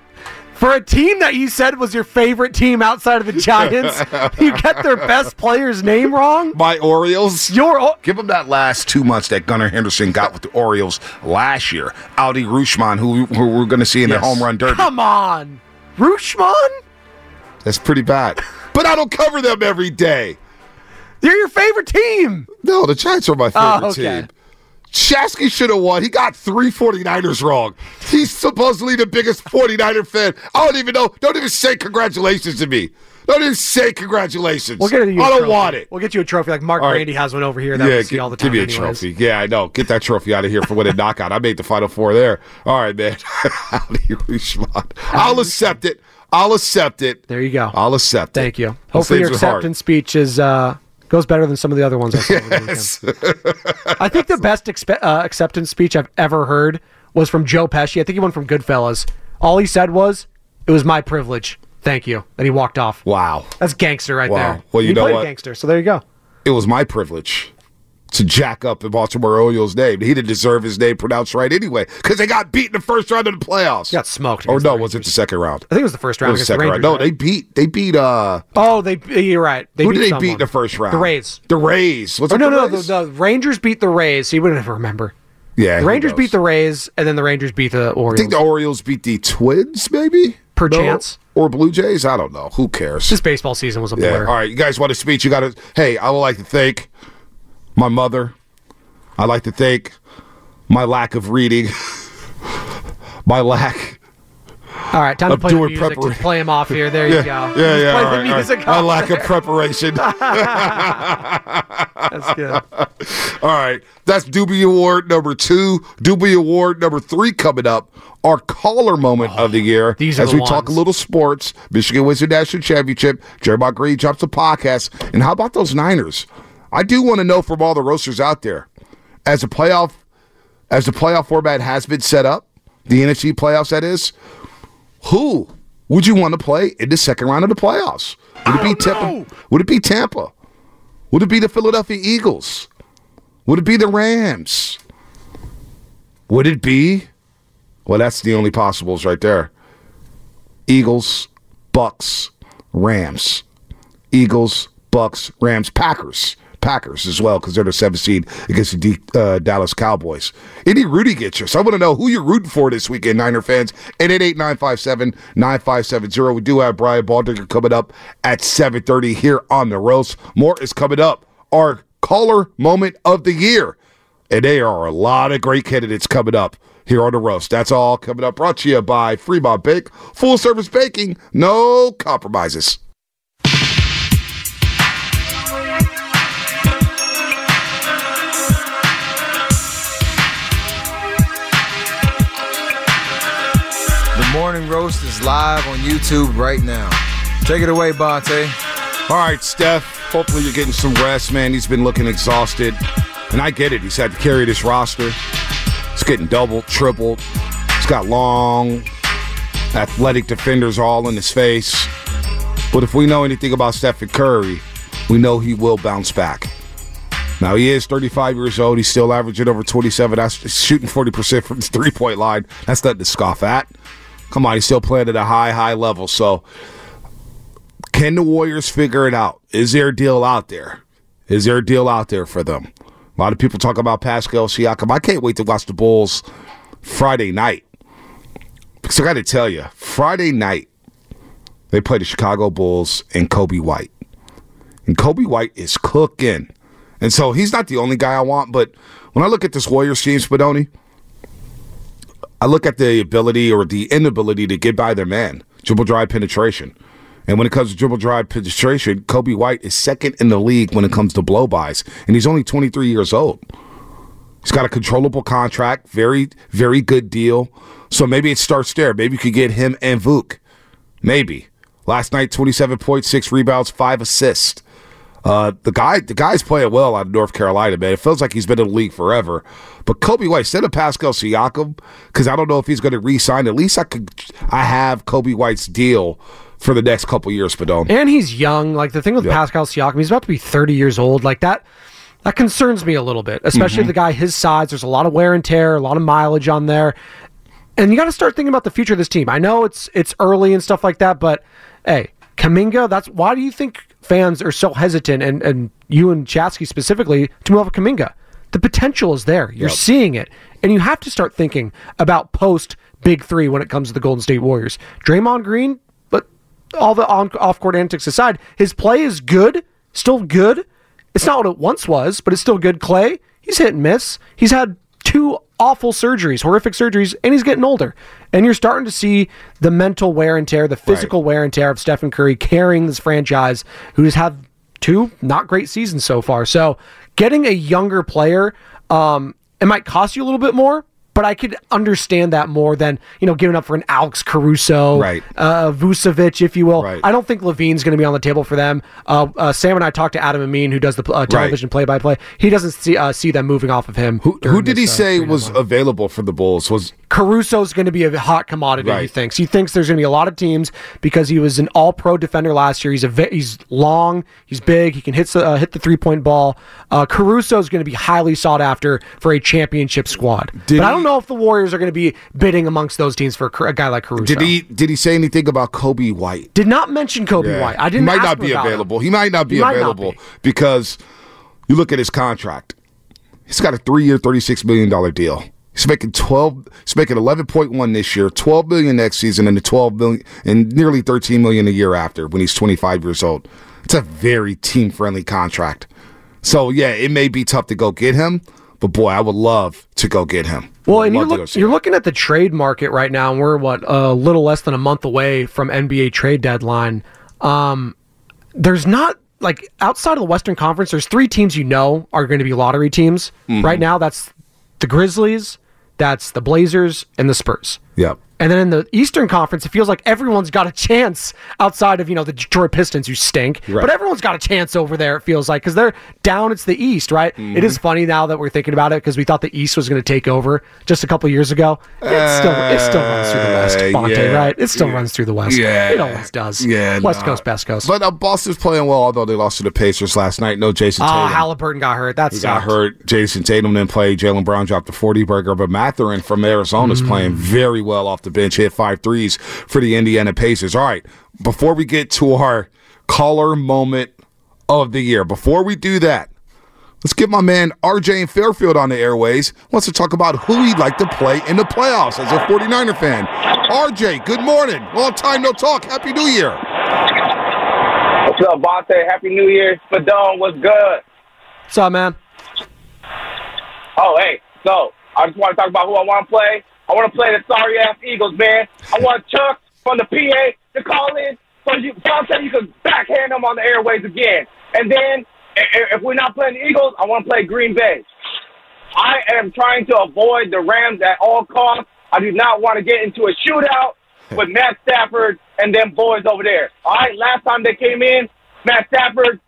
for a team that you said was your favorite team outside of the Giants, you get their best player's name wrong.
My Orioles.
Your
Give them that last two months that Gunnar Henderson got with the Orioles last year. Audi Rutschman, who, who we're going to see in
Yes.
the home run derby.
Come on, Rutschman.
That's pretty bad. But I don't cover them every day.
They're your favorite team.
No, the Giants are my favorite
Oh, okay.
team. Shasky should have won. He got three 49ers wrong. He's supposedly the biggest 49er fan. I don't even know. Don't even say congratulations to me. Don't even say congratulations.
We'll get you.
I don't want it.
We'll get you a trophy like Mark
All right.
Randy has one over here that
yeah,
we see all the time.
give me a
anyways.
trophy. Yeah, I know. Get that trophy out of here for winning knockout. I made the final four there. All right, man. [laughs] I'll accept it. I'll accept it.
There you go.
I'll accept it.
Thank you. Hopefully, your
things are hard.
acceptance speech is uh, goes better than some of the other ones I saw. weekend. I think the best expe- uh, acceptance speech I've ever heard was from Joe Pesci. I think he went from Goodfellas. All he said was, "It was my privilege. Thank you." And he walked off.
Wow.
That's gangster right
Wow.
there.
Well, you
he
know
played
what?
Gangster. So there you go.
It was my privilege to jack up the Baltimore Orioles' name. He didn't deserve his name pronounced right anyway because they got beat in the first round of the playoffs.
Got smoked.
Or no, was it the second round?
I think it was the first
It
round
was the
against the
second
Rangers.
round. No,
right?
they beat. They beat. uh
Oh, they. You're right. They
Who
beat
did they
someone.
beat in the first round?
The Rays.
The Rays.
Or
it
no,
the
no,
Rays?
the, the Rangers beat the Rays. You wouldn't ever remember.
yeah,
The Rangers beat the Rays, and then the Rangers beat the Orioles.
I think the Orioles beat the Twins, maybe
Perchance.
No? or Blue Jays. I don't know. Who cares?
this baseball season was a
Yeah.
blur.
All right, you guys want a speech? You got to. Hey, I would like to thank my mother. I'd like to thank my lack of reading, [laughs] my lack.
All right, time to play the music.
prepar-
Just play him off here. There
Yeah,
you go.
yeah, yeah.
Play
all
the
right, all right. My lack
there.
of preparation. all [laughs] [laughs]
That's good.
right, that's Doobie Award number two. Doobie Award number three coming up. Our caller moment of the oh, year.
these are
as
the
we talk a little sports. Michigan wins the national championship. Jeremiah Green drops a podcast. And how about those Niners? I do want to know from all the roasters out there, as a playoff, as the playoff format has been set up, the NFC playoffs that is, who would you want to play in the second round of the playoffs? Would it be Tampa? Would it be Tampa? Would it be the Philadelphia Eagles? Would it be the Rams? Would it be? Well, that's the only possibles right there. Eagles, Bucks, Rams. Eagles, Bucks, Rams, Packers. Packers as well because they're the seventh seed against the uh, Dallas Cowboys. Any Rudy get you. So I want to know who you're rooting for this weekend, Niner fans. 888-957-9570. We do have Brian Baldinger coming up at 7.30 here on The Roast. More is coming up. Our caller moment of the year. And there are a lot of great candidates coming up here on The Roast. That's all coming up. Brought to you by Fremont Bank. Full service baking. No compromises.
Morning roast is live on YouTube right now. Take it away, Bonta.
All right, Steph. Hopefully you're getting some rest, man. He's been looking exhausted. And I get it. He's had to carry this roster. It's getting doubled, tripled. He's got long, athletic defenders all in his face. But if we know anything about Stephen Curry, we know he will bounce back. Now he is 35 years old. He's still averaging over 27. That's shooting 40% from the three-point line. That's nothing to scoff at. Come on, he's still playing at a high, high level. So can the Warriors figure it out? Is there a deal out there? Is there a deal out there for them? A lot of people talk about Pascal Siakam. I can't wait to watch the Bulls Friday night. Because I got to tell you, Friday night, they play the Chicago Bulls and Coby White. And Coby White is cooking. And so he's not the only guy I want, but when I look at this Warriors team, Spadoni, I look at the ability or the inability to get by their man, dribble drive penetration. And when it comes to dribble drive penetration, Coby White is second in the league when it comes to blow bys, and he's only 23 years old. He's got a controllable contract, very, very good deal. So maybe it starts there. Maybe you could get him and Vuk. Maybe. Last night, 27 points, six rebounds, five assists. Uh, the guy, the guy's playing well out of North Carolina, man. It feels like he's been in the league forever. But Coby White, instead of Pascal Siakam, because I don't know if he's going to re-sign. At least I could, I have Coby White's deal for the next couple years, Spadone.
And he's young. Like the thing with
Yeah.
Pascal Siakam, he's about to be 30 years old. Like that. That concerns me a little bit, especially
Mhm.
the guy his size. There's a lot of wear and tear, a lot of mileage on there. And you got to start thinking about the future of this team. I know it's it's early and stuff like that, but hey, Kuminga, that's why do you think fans are so hesitant and, and you and Shasky specifically to move up Kuminga? The potential is there. You're
Yep.
seeing it. And you have to start thinking about post big three when it comes to the Golden State Warriors. Draymond Green, but all the on off court antics aside, his play is good, still good. It's not what it once was, but it's still good. Clay, he's hit and miss. He's had two awful surgeries, horrific surgeries, and he's getting older. And you're starting to see the mental wear and tear, the physical wear and tear of Stephen Curry carrying this franchise, who's had two not great seasons so far. So getting a younger player, um, it might cost you a little bit more. But I could understand that more than you know giving up for an Alex Caruso,
Right.
uh, Vucevic, if you will. I don't think LaVine's going to be on the table for them. Uh, uh, Sam and I talked to Adam Amin, who does the uh, television play-by-play. He doesn't see uh, see them moving off of him. Who,
Who did he say was available for the Bulls? Was
Caruso's going to be a hot commodity. He thinks he thinks there's going to be a lot of teams because he was an All-Pro defender last year. He's a ve- he's long, he's big, he can hit the- uh, hit the three point ball. Uh, Caruso's going to be highly sought after for a championship squad.
Did
but I
he-
don't know if the Warriors are going to be bidding amongst those teams for a guy like Caruso.
did he did he say anything about Coby White?
Did not mention Coby
Yeah.
White. I didn't.
He might
ask
not be
about him.
available. He might not be
might not
available because you look at his contract. He's got a three-year, thirty-six million dollar deal. He's making twelve. He's making eleven point one this year, twelve million next season, and the twelve million and nearly thirteen million a year after when he's twenty-five years old. It's a very team-friendly contract. So yeah, it may be tough to go get him, but boy, I would love to go get him.
Well, and you're,
love to go
look, you're looking at the trade market right now, and we're what a little less than a month away from NBA trade deadline. Um, there's not like outside of the Western Conference, there's three teams you know are going to be lottery teams
Mhm.
right now. That's the Grizzlies, that's the Blazers, and the Spurs.
Yep.
And then in the Eastern Conference, it feels like everyone's got a chance outside of, you know, the Detroit Pistons who stink.
Right.
But everyone's got a chance over there, it feels like, because they're down. It's the East, right?
Mm-hmm.
It is funny now that we're thinking about it because we thought the East was going to take over just a couple years ago. It still it still runs through the West,
Uh,
Bonta,
yeah.
right? It still
Yeah.
runs through the West.
Yeah.
It always does.
Yeah,
West
nah.
Coast, Best Coast.
But uh, Boston's playing well, although they lost to the Pacers last night. No Jayson
Oh,
Tatum.
Halliburton got hurt. That
He got hurt. Jayson Tatum didn't play. Jaylen Brown dropped the 40 burger, but Mathurin from Arizona is
Mm.
playing very well off the bench. Hit five threes for the Indiana Pacers. All right, before we get to our caller moment of the year, before we do that, let's get my man RJ in Fairfield on the airways. Wants to talk about who he'd like to play in the playoffs as a 49er fan. RJ, good morning. Long time no talk. Happy New Year.
What's up, Bonta? Happy New Year. Spadone, what's good?
What's up, man?
Oh, hey. So, I just want to talk about who I want to play. I want to play the sorry ass Eagles, man. I want Chuck from the PA to call in so you, Bonta, you can backhand them on the airways again. And then, if we're not playing the Eagles, I want to play Green Bay. I am trying to avoid the Rams at all costs. I do not want to get into a shootout with Matt Stafford and them boys over there. All right, last time they came in, Matt Stafford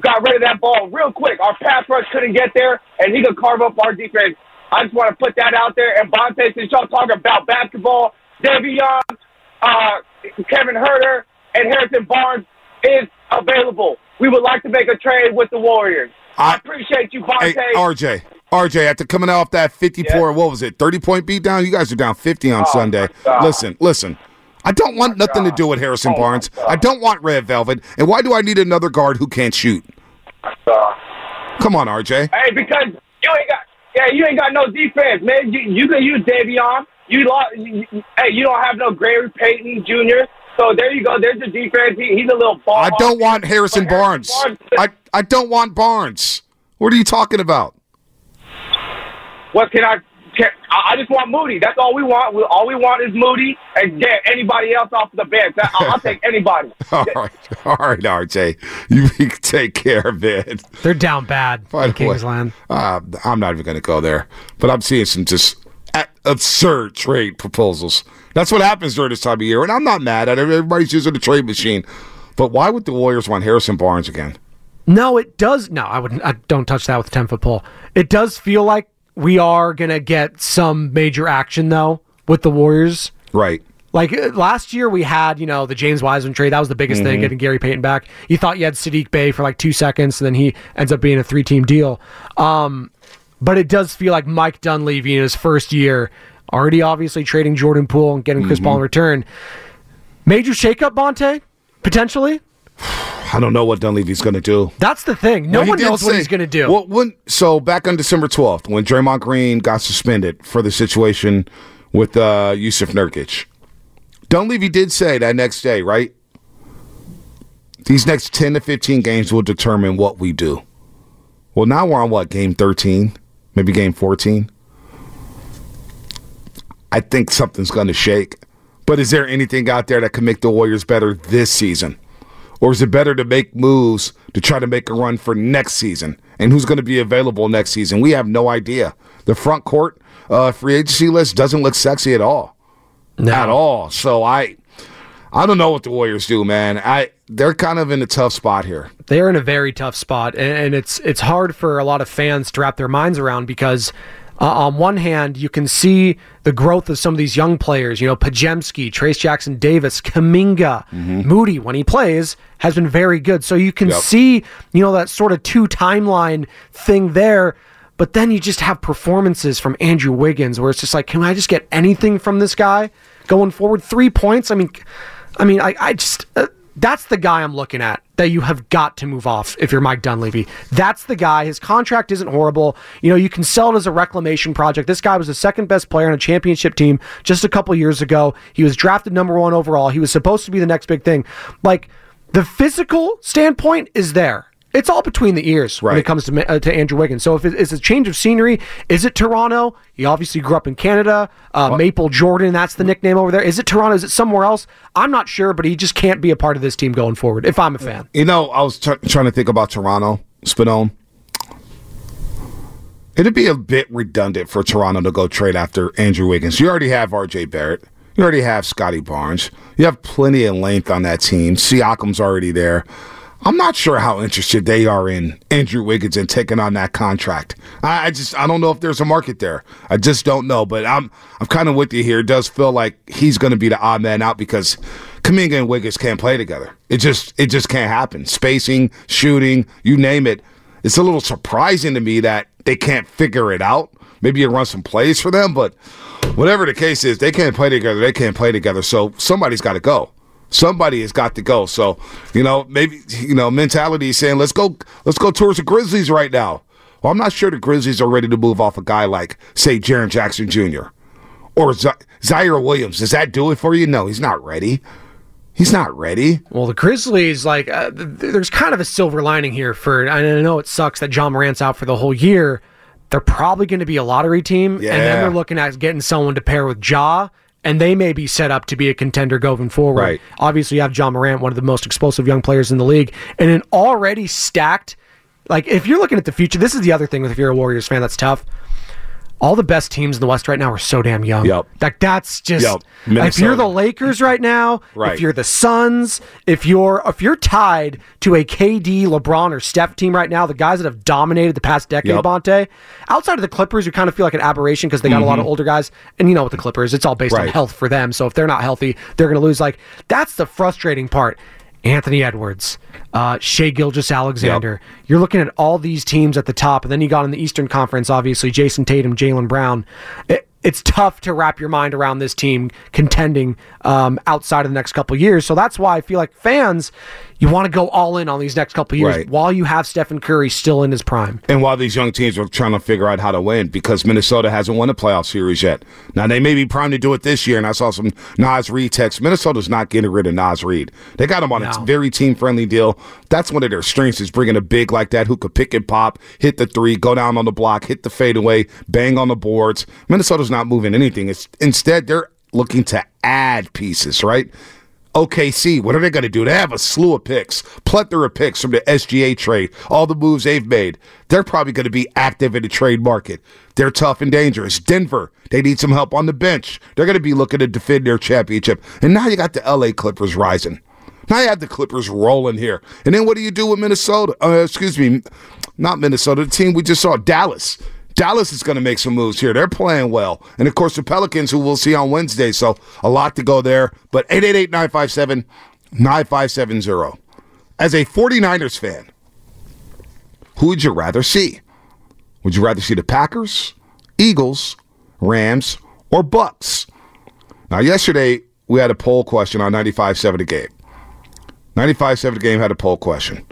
got rid of that ball real quick. Our pass rush couldn't get there, and he could carve up our defense. I just want to put that out there. And Bonta, since y'all talking about basketball, Davion, uh, Kevin Huerter, and Harrison Barnes is available. We would like to make a trade with the Warriors. I, appreciate you, Bonta.
Hey, RJ. RJ, after coming off that 50 point, what was it, 30 point beat down? You guys are down 50 on
Oh,
Sunday. Listen, listen. I don't want nothing to do with Harrison Barnes. I don't want Red Velvet. And why do I need another guard who can't shoot? Come on, RJ.
Hey, because you ain't got yeah, you ain't got no defense, man. You, you can use Davion. You lost. Hey, you don't have no Gary Payton Jr. So there you go. There's the defense. He, he's a little ball.
I don't want Harrison
But
Barnes. I, I don't want Barnes. What are you talking about?
What can I? Can, I I just want Moody. That's all we want. We, all we want is Moody and get anybody else off the bench. I'll, I'll take anybody. [laughs]
All right, all right, RJ. You [laughs] take care of it.
They're down bad
By
in Kingsland.
uh, I'm not even going to go there, but I'm seeing some just absurd trade proposals. That's what happens during this time of year, and I'm not mad at it. Everybody's using the trade machine. But why would the Warriors want Harrison Barnes again?
No, it does. No, I wouldn't. I don't touch that with a ten foot pole. It does feel like we are gonna get some major action though with the Warriors.
Right.
Like uh, last year, we had you know the James Wiseman trade. That was the biggest thing,
Mhm.
getting Gary Payton back. You thought you had Saddiq Bey for like two seconds, and then he ends up being a three-team deal. Um, but it does feel like Mike Dunleavy in his first year, already obviously trading Jordan Poole and getting Chris Paul in return. Major shakeup, Bonta, potentially.
I don't know what Dunleavy's going to do.
That's the thing. No
Well,
one knows what he's going to do.
Well, when, so back on December 12th, when Draymond Green got suspended for the situation with uh, Jusuf Nurkic, Dunleavy did say that next day, right? These next 10 to 15 games will determine what we do. Well, now we're on what, game 13? Maybe game 14? I think something's going to shake. But is there anything out there that can make the Warriors better this season? Or is it better to make moves to try to make a run for next season? And who's going to be available next season? We have no idea. The front court uh, free agency list doesn't look sexy at all. At all. So I I don't know what the Warriors do, man. I they're kind of in a tough spot here.
They're in a very tough spot, and, and it's it's hard for a lot of fans to wrap their minds around because. Uh, on one hand, you can see the growth of some of these young players. You know, Podziemski, Trace Jackson Davis, Kuminga, Moody, when he plays, has been very good. So you can
Yep.
see, you know, that sort of two timeline thing there. But then you just have performances from Andrew Wiggins where it's just like, can I just get anything from this guy going forward? Three points. I mean, I mean, I, I just uh, that's the guy I'm looking at that you have got to move off if you're Mike Dunleavy. That's the guy. His contract isn't horrible. You know, you can sell it as a reclamation project. This guy was the second best player on a championship team just a couple years ago. He was drafted number one overall. He was supposed to be the next big thing. Like the physical standpoint is there. It's all between the ears when it comes to uh, to Andrew Wiggins. So if it's a change of scenery, is it Toronto? He obviously grew up in Canada. Uh, Maple Jordan, that's the nickname over there. Is it Toronto? Is it somewhere else? I'm not sure, but he just can't be a part of this team going forward. If I'm a fan,
You know, I was tr- trying to think about Toronto, Spinone. It'd be a bit redundant for Toronto to go trade after Andrew Wiggins. You already have RJ Barrett. You already have Scottie Barnes. You have plenty of length on that team. Siakam's already there. I'm not sure how interested they are in Andrew Wiggins and taking on that contract. I, I just I don't know if there's a market there. I just don't know. But I'm I'm kind of with you here. It does feel like he's going to be the odd man out because Kuminga and Wiggins can't play together. It just it just can't happen. Spacing, shooting, you name it. It's a little surprising to me that they can't figure it out. Maybe you run some plays for them, but whatever the case is, they can't play together. They can't play together. So somebody's got to go. Somebody has got to go. So you know, maybe you know, mentality is saying let's go, let's go towards the Grizzlies right now. Well, I'm not sure the Grizzlies are ready to move off a guy like say Jaren Jackson Jr. or Z- Ziaire Williams. Does that do it for you? No, he's not ready. He's not ready.
Well, the Grizzlies, like, uh, th- there's kind of a silver lining here for. I know it sucks that Ja Morant's out for the whole year. They're probably going to be a lottery team, and then they're looking at getting someone to pair with Ja, and they may be set up to be a contender going forward.
Right.
Obviously, you have Ja Morant, one of the most explosive young players in the league, and an already stacked. Like, if you're looking at the future, this is the other thing with if you're a Warriors fan that's tough. All the best teams in the West right now are so damn young.
Yep.
Like that's just
Yep.
if you're the Lakers right now,
Right.
if you're the Suns, if you're if you're tied to a KD, LeBron, or Steph team right now, the guys that have dominated the past decade,
Yep.
Bonta, outside of the Clippers, who kind of feel like an aberration because they got a lot of
Mhm.
older guys, and you know with the Clippers, it's all based on health for them. So if they're not healthy, they're going to lose. Like that's the frustrating part. Anthony Edwards, uh, Shai Gilgeous-Alexander. You're looking at all these teams at the top, and then you got in the Eastern Conference, obviously Jayson Tatum, Jaylen Brown. It, it's tough to wrap your mind around this team contending um, outside of the next couple years. So that's why I feel like fans, you want to go all in on these next couple years
Right.
while you have Stephen Curry still in his prime.
And while these young teams are trying to figure out how to win, because Minnesota hasn't won a playoff series yet. Now they may be primed to do it this year, and I saw some Naz Reid text. Minnesota's not getting rid of Naz Reid. They got him on a very team friendly deal. That's one of their strengths is bringing a big like that who could pick and pop, hit the three, go down on the block, hit the fadeaway, bang on the boards. Minnesota's not moving anything. It's instead they're looking to add pieces, right? OKC, what are they going to do? They have a slew of picks, plethora of picks from the SGA trade, all the moves they've made. They're probably going to be active in the trade market. They're tough and dangerous. Denver, they need some help on the bench. They're going to be looking to defend their championship. And now you got the LA Clippers rising. Now you have the Clippers rolling here. And then what do you do with Minnesota? Uh, excuse me, not Minnesota, the team we just saw, Dallas. Dallas is going to make some moves here. They're playing well. And of course, the Pelicans, who we'll see on Wednesday. So a lot to go there. But 888 957 9570. As a 49ers fan, who would you rather see? Would you rather see the Packers, Eagles, Rams, or Bucks? Now, yesterday we had a poll question on 95.7 The Game. 95.7 The Game had a poll question.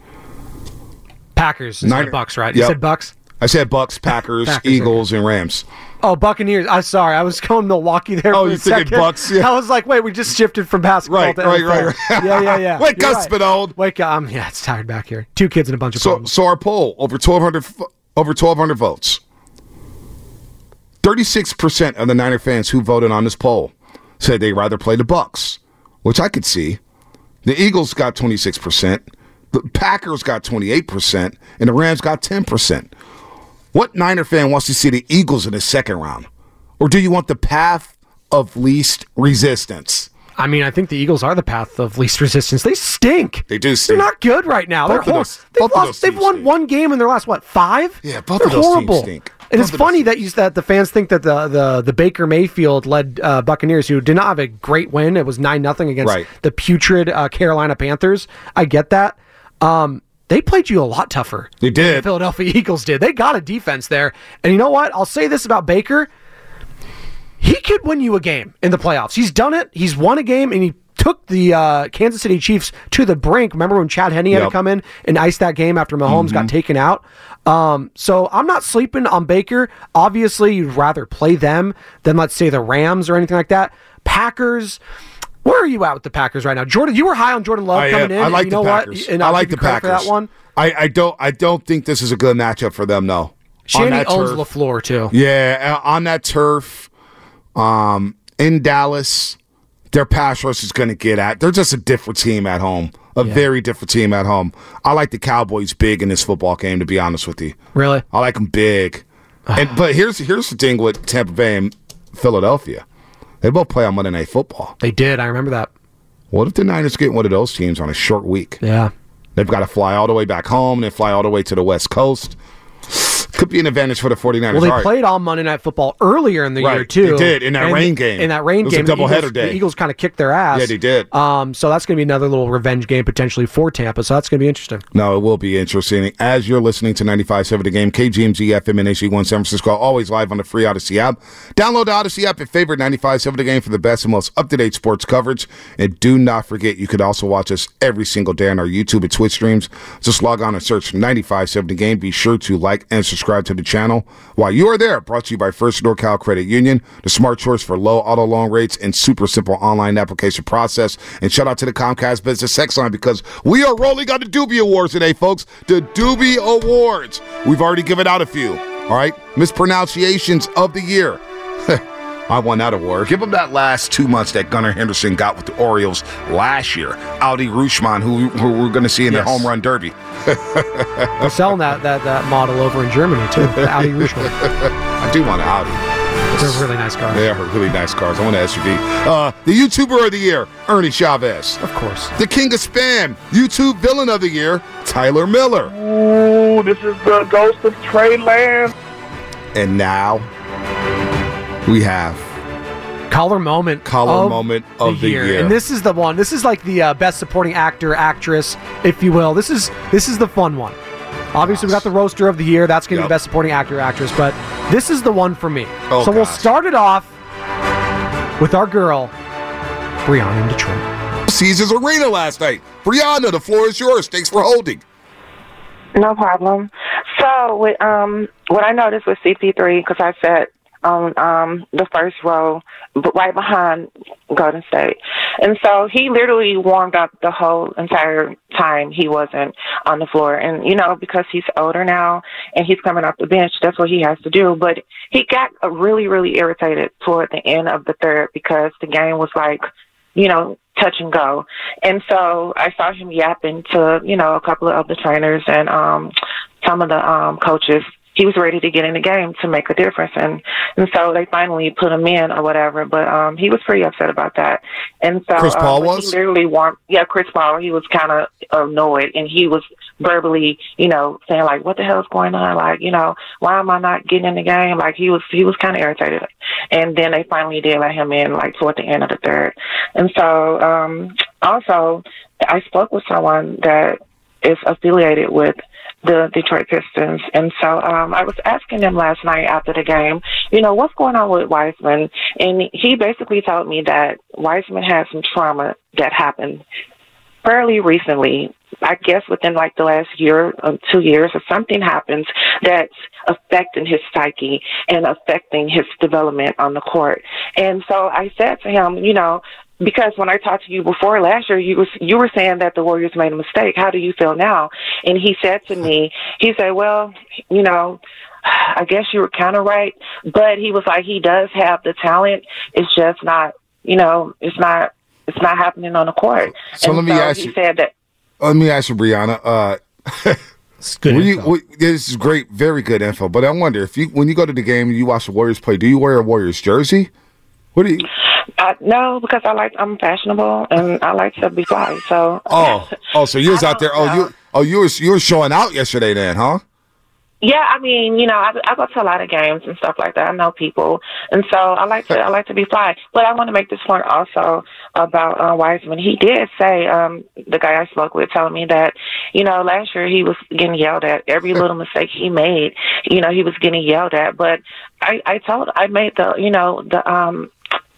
Packers
Niner-
Bucks, right? You
Yep.
said Bucks.
I said Bucks, Packers,
Packers,
Eagles, and Rams.
Oh, Buccaneers. I'm sorry. I was going Milwaukee there.
Oh, you thinking
second.
Bucks, yeah.
I was like, wait, we just shifted from basketball
Right,
to
right,
NFL.
right, right.
Yeah, yeah, yeah.
Wake
You're
up,
right.
Spinald.
Wake up. Um, yeah, it's tired back here. Two kids and a bunch of
So,
problems.
so our poll over 1,200, over 1,200 votes. 36% of the Niner fans who voted on this poll said they'd rather play the Bucks, which I could see. The Eagles got 26%, the Packers got 28%, and the Rams got 10%. What Niner fan wants to see the Eagles in the second round? Or do you want the path of least resistance?
I mean, I think the Eagles are the path of least resistance. They stink.
They do stink.
They're not good right now.
Both
They're horrible. They've, lost, they've
teams
won
stink.
one game in their last what five?
Yeah, both
They're
of those teams
horrible.
stink.
And it's funny that you that the fans think that the the, the Baker Mayfield led uh, Buccaneers, who did not have a great win, it was nine nothing against
Right.
the putrid uh, Carolina Panthers. I get that. Um, they played you a lot tougher.
They did.
The Philadelphia [laughs] Eagles did. They got a defense there, and you know what? I'll say this about Baker: he could win you a game in the playoffs. He's done it. He's won a game, and he took the uh, Kansas City Chiefs to the brink. Remember when Chad Henne had to come in and ice that game after Mahomes got taken out? Um, so I'm not sleeping on Baker. Obviously, you'd rather play them than let's say the Rams or anything like that. Packers. Where are you at with the Packers right now, Jordan? You were high on Jordan Love
I,
coming
am.
in.
I like
you know
the
what?
Packers.
And
I like the Packers.
for that one.
I, I don't. I don't think this is a good matchup for them. though. On
Shanny owns
turf.
Lafleur too.
Yeah, uh, on that turf, um, in Dallas, their pass rush is going to get at. They're just a different team at home. A very different team at home. I like the Cowboys big in this football game. To be honest with you,
Really?
I like them big. and [sighs] but here's here's the thing with Tampa Bay and Philadelphia. They both play on Monday Night Football.
They did. I remember that.
What if the Niners get one of those teams on a short week?
Yeah.
They've got to fly all the way back home and then fly all the way to the West Coast. Could be an advantage for the 49ers.
Well, they
All right.
played on Monday Night Football earlier in the
Right,
year too.
they did, in that
And
rain game.
In that rain
It was a
game, the
doubleheader
Eagles-
day.
The Eagles kind of kicked their ass.
Yeah, they did.
Um, so that's going to be another little revenge game potentially for Tampa. So that's going to be interesting.
No, it will be interesting. As you're listening to 95.7 The Game, KGMZ FM and HD1 San Francisco, always live on the free Audacy app. Download the Audacy app and favorite 95.7 The Game for the best and most up-to-date sports coverage. And do not forget, you could also watch us every single day on our YouTube and Twitch streams. Just log on and search 95.7 The Game. Be sure to like and subscribe to the channel. While you are there, brought to you by First NorCal Credit Union, the smart choice for low auto loan rates and super simple online application process. And shout out to the Comcast Business Sex Line because we are rolling on the Doobie Awards today, folks. The Doobie Awards. We've already given out a few. All right, mispronunciations of the year. [laughs] I won that award. Give him that last two months that Gunnar Henderson got with the Orioles last year. Audi Rushman, who, who we're going to see in
Yes.
the home run derby. [laughs]
They're selling that, that that model over in Germany too. The Audi Rougeman. [laughs]
I do want an Audi.
They're really nice cars.
They are really nice cars. I want an SUV. Uh, the YouTuber of the year, Ernie Chavez.
Of course.
The king of spam, YouTube villain of the year, Tyler Miller.
Ooh, this is the ghost of Trey Lance.
And now we have
Collar moment.
Collar
of
moment of the year.
And this is the one. This is like the uh, best supporting actor, actress, if you will. This is this is the fun one. Obviously, we got the roaster of the year. That's going to
Yep.
be best supporting actor, actress. But this is the one for me.
Oh,
so we'll start it off with our girl, Brianna in Detroit.
Caesars Arena last night. Brianna, the floor is yours. Thanks for holding.
No problem. So, with, um, what I noticed with CP3, because I sat on um, the first row, right behind Golden State, and so he literally warmed up the whole entire time he wasn't on the floor. And you know, because he's older now and he's coming off the bench, that's what he has to do. But he got uh, really, really irritated toward the end of the third because the game was like you know, touch and go. And so I saw him yapping to, you know, a couple of other trainers and um some of the um coaches he was ready to get in the game to make a difference, and and so they finally put him in or whatever. But um, he was pretty upset about that, and so
Chris
um,
Paul
he
was?
literally warm Yeah, Chris Paul. He was kind of annoyed, and he was verbally, you know, saying like, "What the hell is going on? Like, you know, why am I not getting in the game?" Like he was he was kind of irritated, and then they finally did let him in like toward the end of the third, and so um, also I spoke with someone that is affiliated with the Detroit Pistons. And so um, I was asking him last night after the game, you know, what's going on with Wiseman? And he basically told me that Wiseman had some trauma that happened fairly recently. I guess within like the last year or two years, or something happens that's affecting his psyche and affecting his development on the court. And so I said to him, you know, because when I talked to you before last year, you was you were saying that the Warriors made a mistake. How do you feel now? And he said to me, he said, "Well, you know, I guess you were kind of right, but he was like, he does have the talent. It's just not, you know, it's not, it's not happening on the court."
So
and
let me
so
ask
he
you-
said that
Let me ask you, Brianna. Uh,
good
were you, were- this is great, very good info. But I wonder if you, when you go to the game and you watch the Warriors play, do you wear a Warriors jersey? What do you?
No, because I like I'm fashionable and I like to be fly. So
Oh, oh, so you was out [laughs] there. Oh, you, oh, you was you were showing out yesterday, then, huh?
yeah, I mean, you know, I, I go to a lot of games and stuff like that. I know people, and so I like to I like to be fly. But I want to make this point also about uh, Wiseman. He did say um, the guy I spoke with told me that you know last year he was getting yelled at every little mistake he made. You know, he was getting yelled at. But I I told I made the you know the um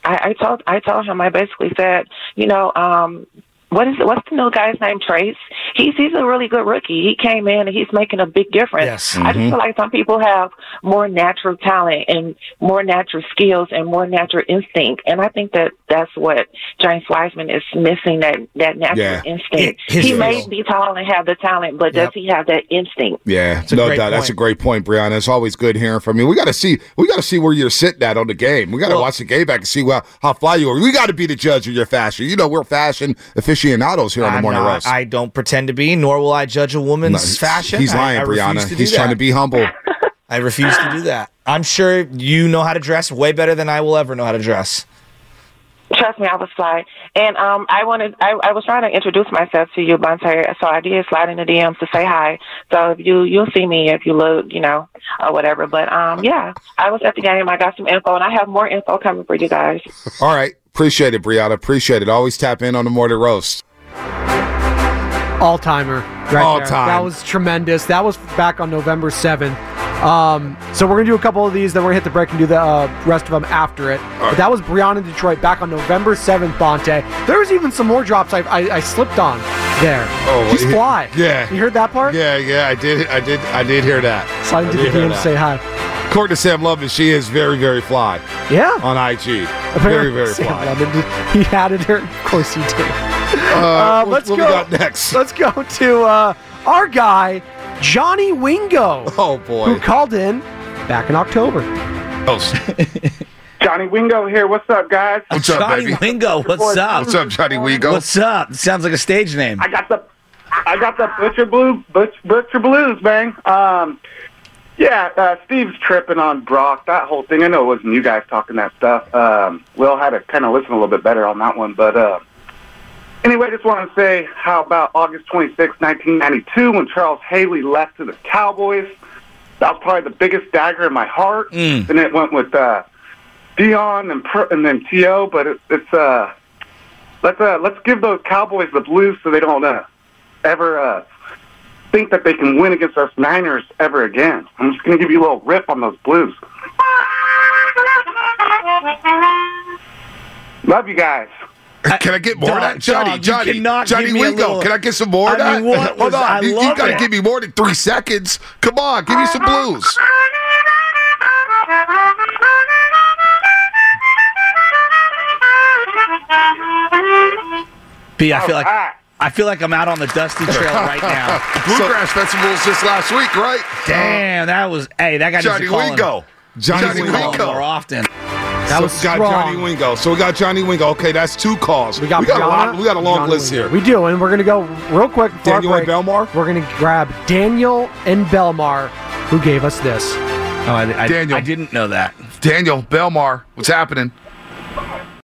I, I told I told him I basically said, you know, um what is it? What's the new guy's name? Trayce. He's he's a really good rookie. He came in and he's making a big difference.
Yes.
I just
Mhm.
feel like some people have more natural talent and more natural skills and more natural instinct, and I think that that's what James Wiseman is missing that that natural
Yeah.
instinct.
His-
he may be tall and have the talent, but does he have that instinct?
Yeah,
a
no
great
doubt. That's a great point, Brianna. It's always good hearing from you. We got to see. We got to see where you're sitting at on the game. We got to
Well-
watch the game back and see well, how fly you are. We got to be the judge of your fashion. You know, we're fashion aficionados here on the
I'm
morning
not-
roast.
I don't pretend to be, nor will I judge a woman's
No,
fashion.
He's lying,
I refuse
Brianna. He's
that.
trying to be humble. [laughs]
I refuse to do that. I'm sure you know how to dress way better than I will ever know how to dress.
Trust me, I was fly. And um, I wanted, I, I was trying to introduce myself to you, Bonta. So I did slide in the DMs to say hi. So if you, you'll see me if you look, you know, or whatever. But um, yeah, I was at the game. I got some info, and I have more info coming for you guys.
All right, appreciate it, Brianna. Appreciate it. Always tap in on the morning roast.
All timer. Right
All
there.
time.
That was tremendous. That was back on November 7th. Um, so we're going to do a couple of these, then we're going to hit the break and do the uh, rest of them after it. But that was Brianna Detroit back on November 7th, Bonta. There was even some more drops I, I, I slipped on there.
Oh,
She's
yeah.
fly.
Yeah.
You heard that part?
Yeah, yeah, I did. I did. I did hear that.
Slide into the DM to say hi.
According to Sam Levin, she is very, very fly
Yeah.
on IG. Very,
Apparently,
very
Sam
fly.
Levin did- He added her. Of course he did.
Uh,
Uh, let's
what
go.
we got next?
Let's go to uh, our guy, Johnny Wingo,
Oh boy.
who called in back in October.
Oh, [laughs] Johnny Wingo here. What's up, guys?
What's up,
Johnny
baby?
Wingo, what's up?
What's up, Johnny Wigo?
What's up? Sounds like a stage name.
I got the I got the Butcher Blue Butch, Butcher Blues, man. Um, yeah, uh, Steve's tripping on Brock. That whole thing. I know it wasn't you guys talking that stuff. Um, Will had to kind of listen a little bit better on that one, but uh, anyway, just want to say how about August 26, 1992, when Charles Haley left to the Cowboys. That was probably the biggest dagger in my heart.
Mm.
And it went with uh, Deion and per- and then To, but it, it's uh, let's uh, let's give those Cowboys the blues so they don't uh, ever uh, think that they can win against us Niners ever again. I'm just gonna give you a little rip on those blues. Love you guys.
Can I get more of that, Johnny?
dog, you
Johnny, Johnny
give me
Wingo.
little-
Can I get some more of
I
that?
mean, what
Hold
was-
on,
I
you,
love
got to give me more than three seconds. Come on, give me some blues.
B, I feel like
Alright.
I feel like I'm out on the dusty trail right now. [laughs]
Bluegrass Festival was just last week, right?
Damn, that was hey, that guy needs
Johnny
to
Wingo. Johnny,
needs to
Wingo.
more often.
That
so
was
we got. Johnny Wingo. So we got Johnny Wingo. Okay, that's two calls.
We got,
we got a lot. We got a long
Johnny
list
Wingo.
here.
We do, and we're gonna go real quick. before our
Daniel and. Belmar.
We're gonna grab Daniel and Belmar who gave us this.
Oh, I, I,
Daniel.
I didn't know that.
Daniel Belmar, what's happening?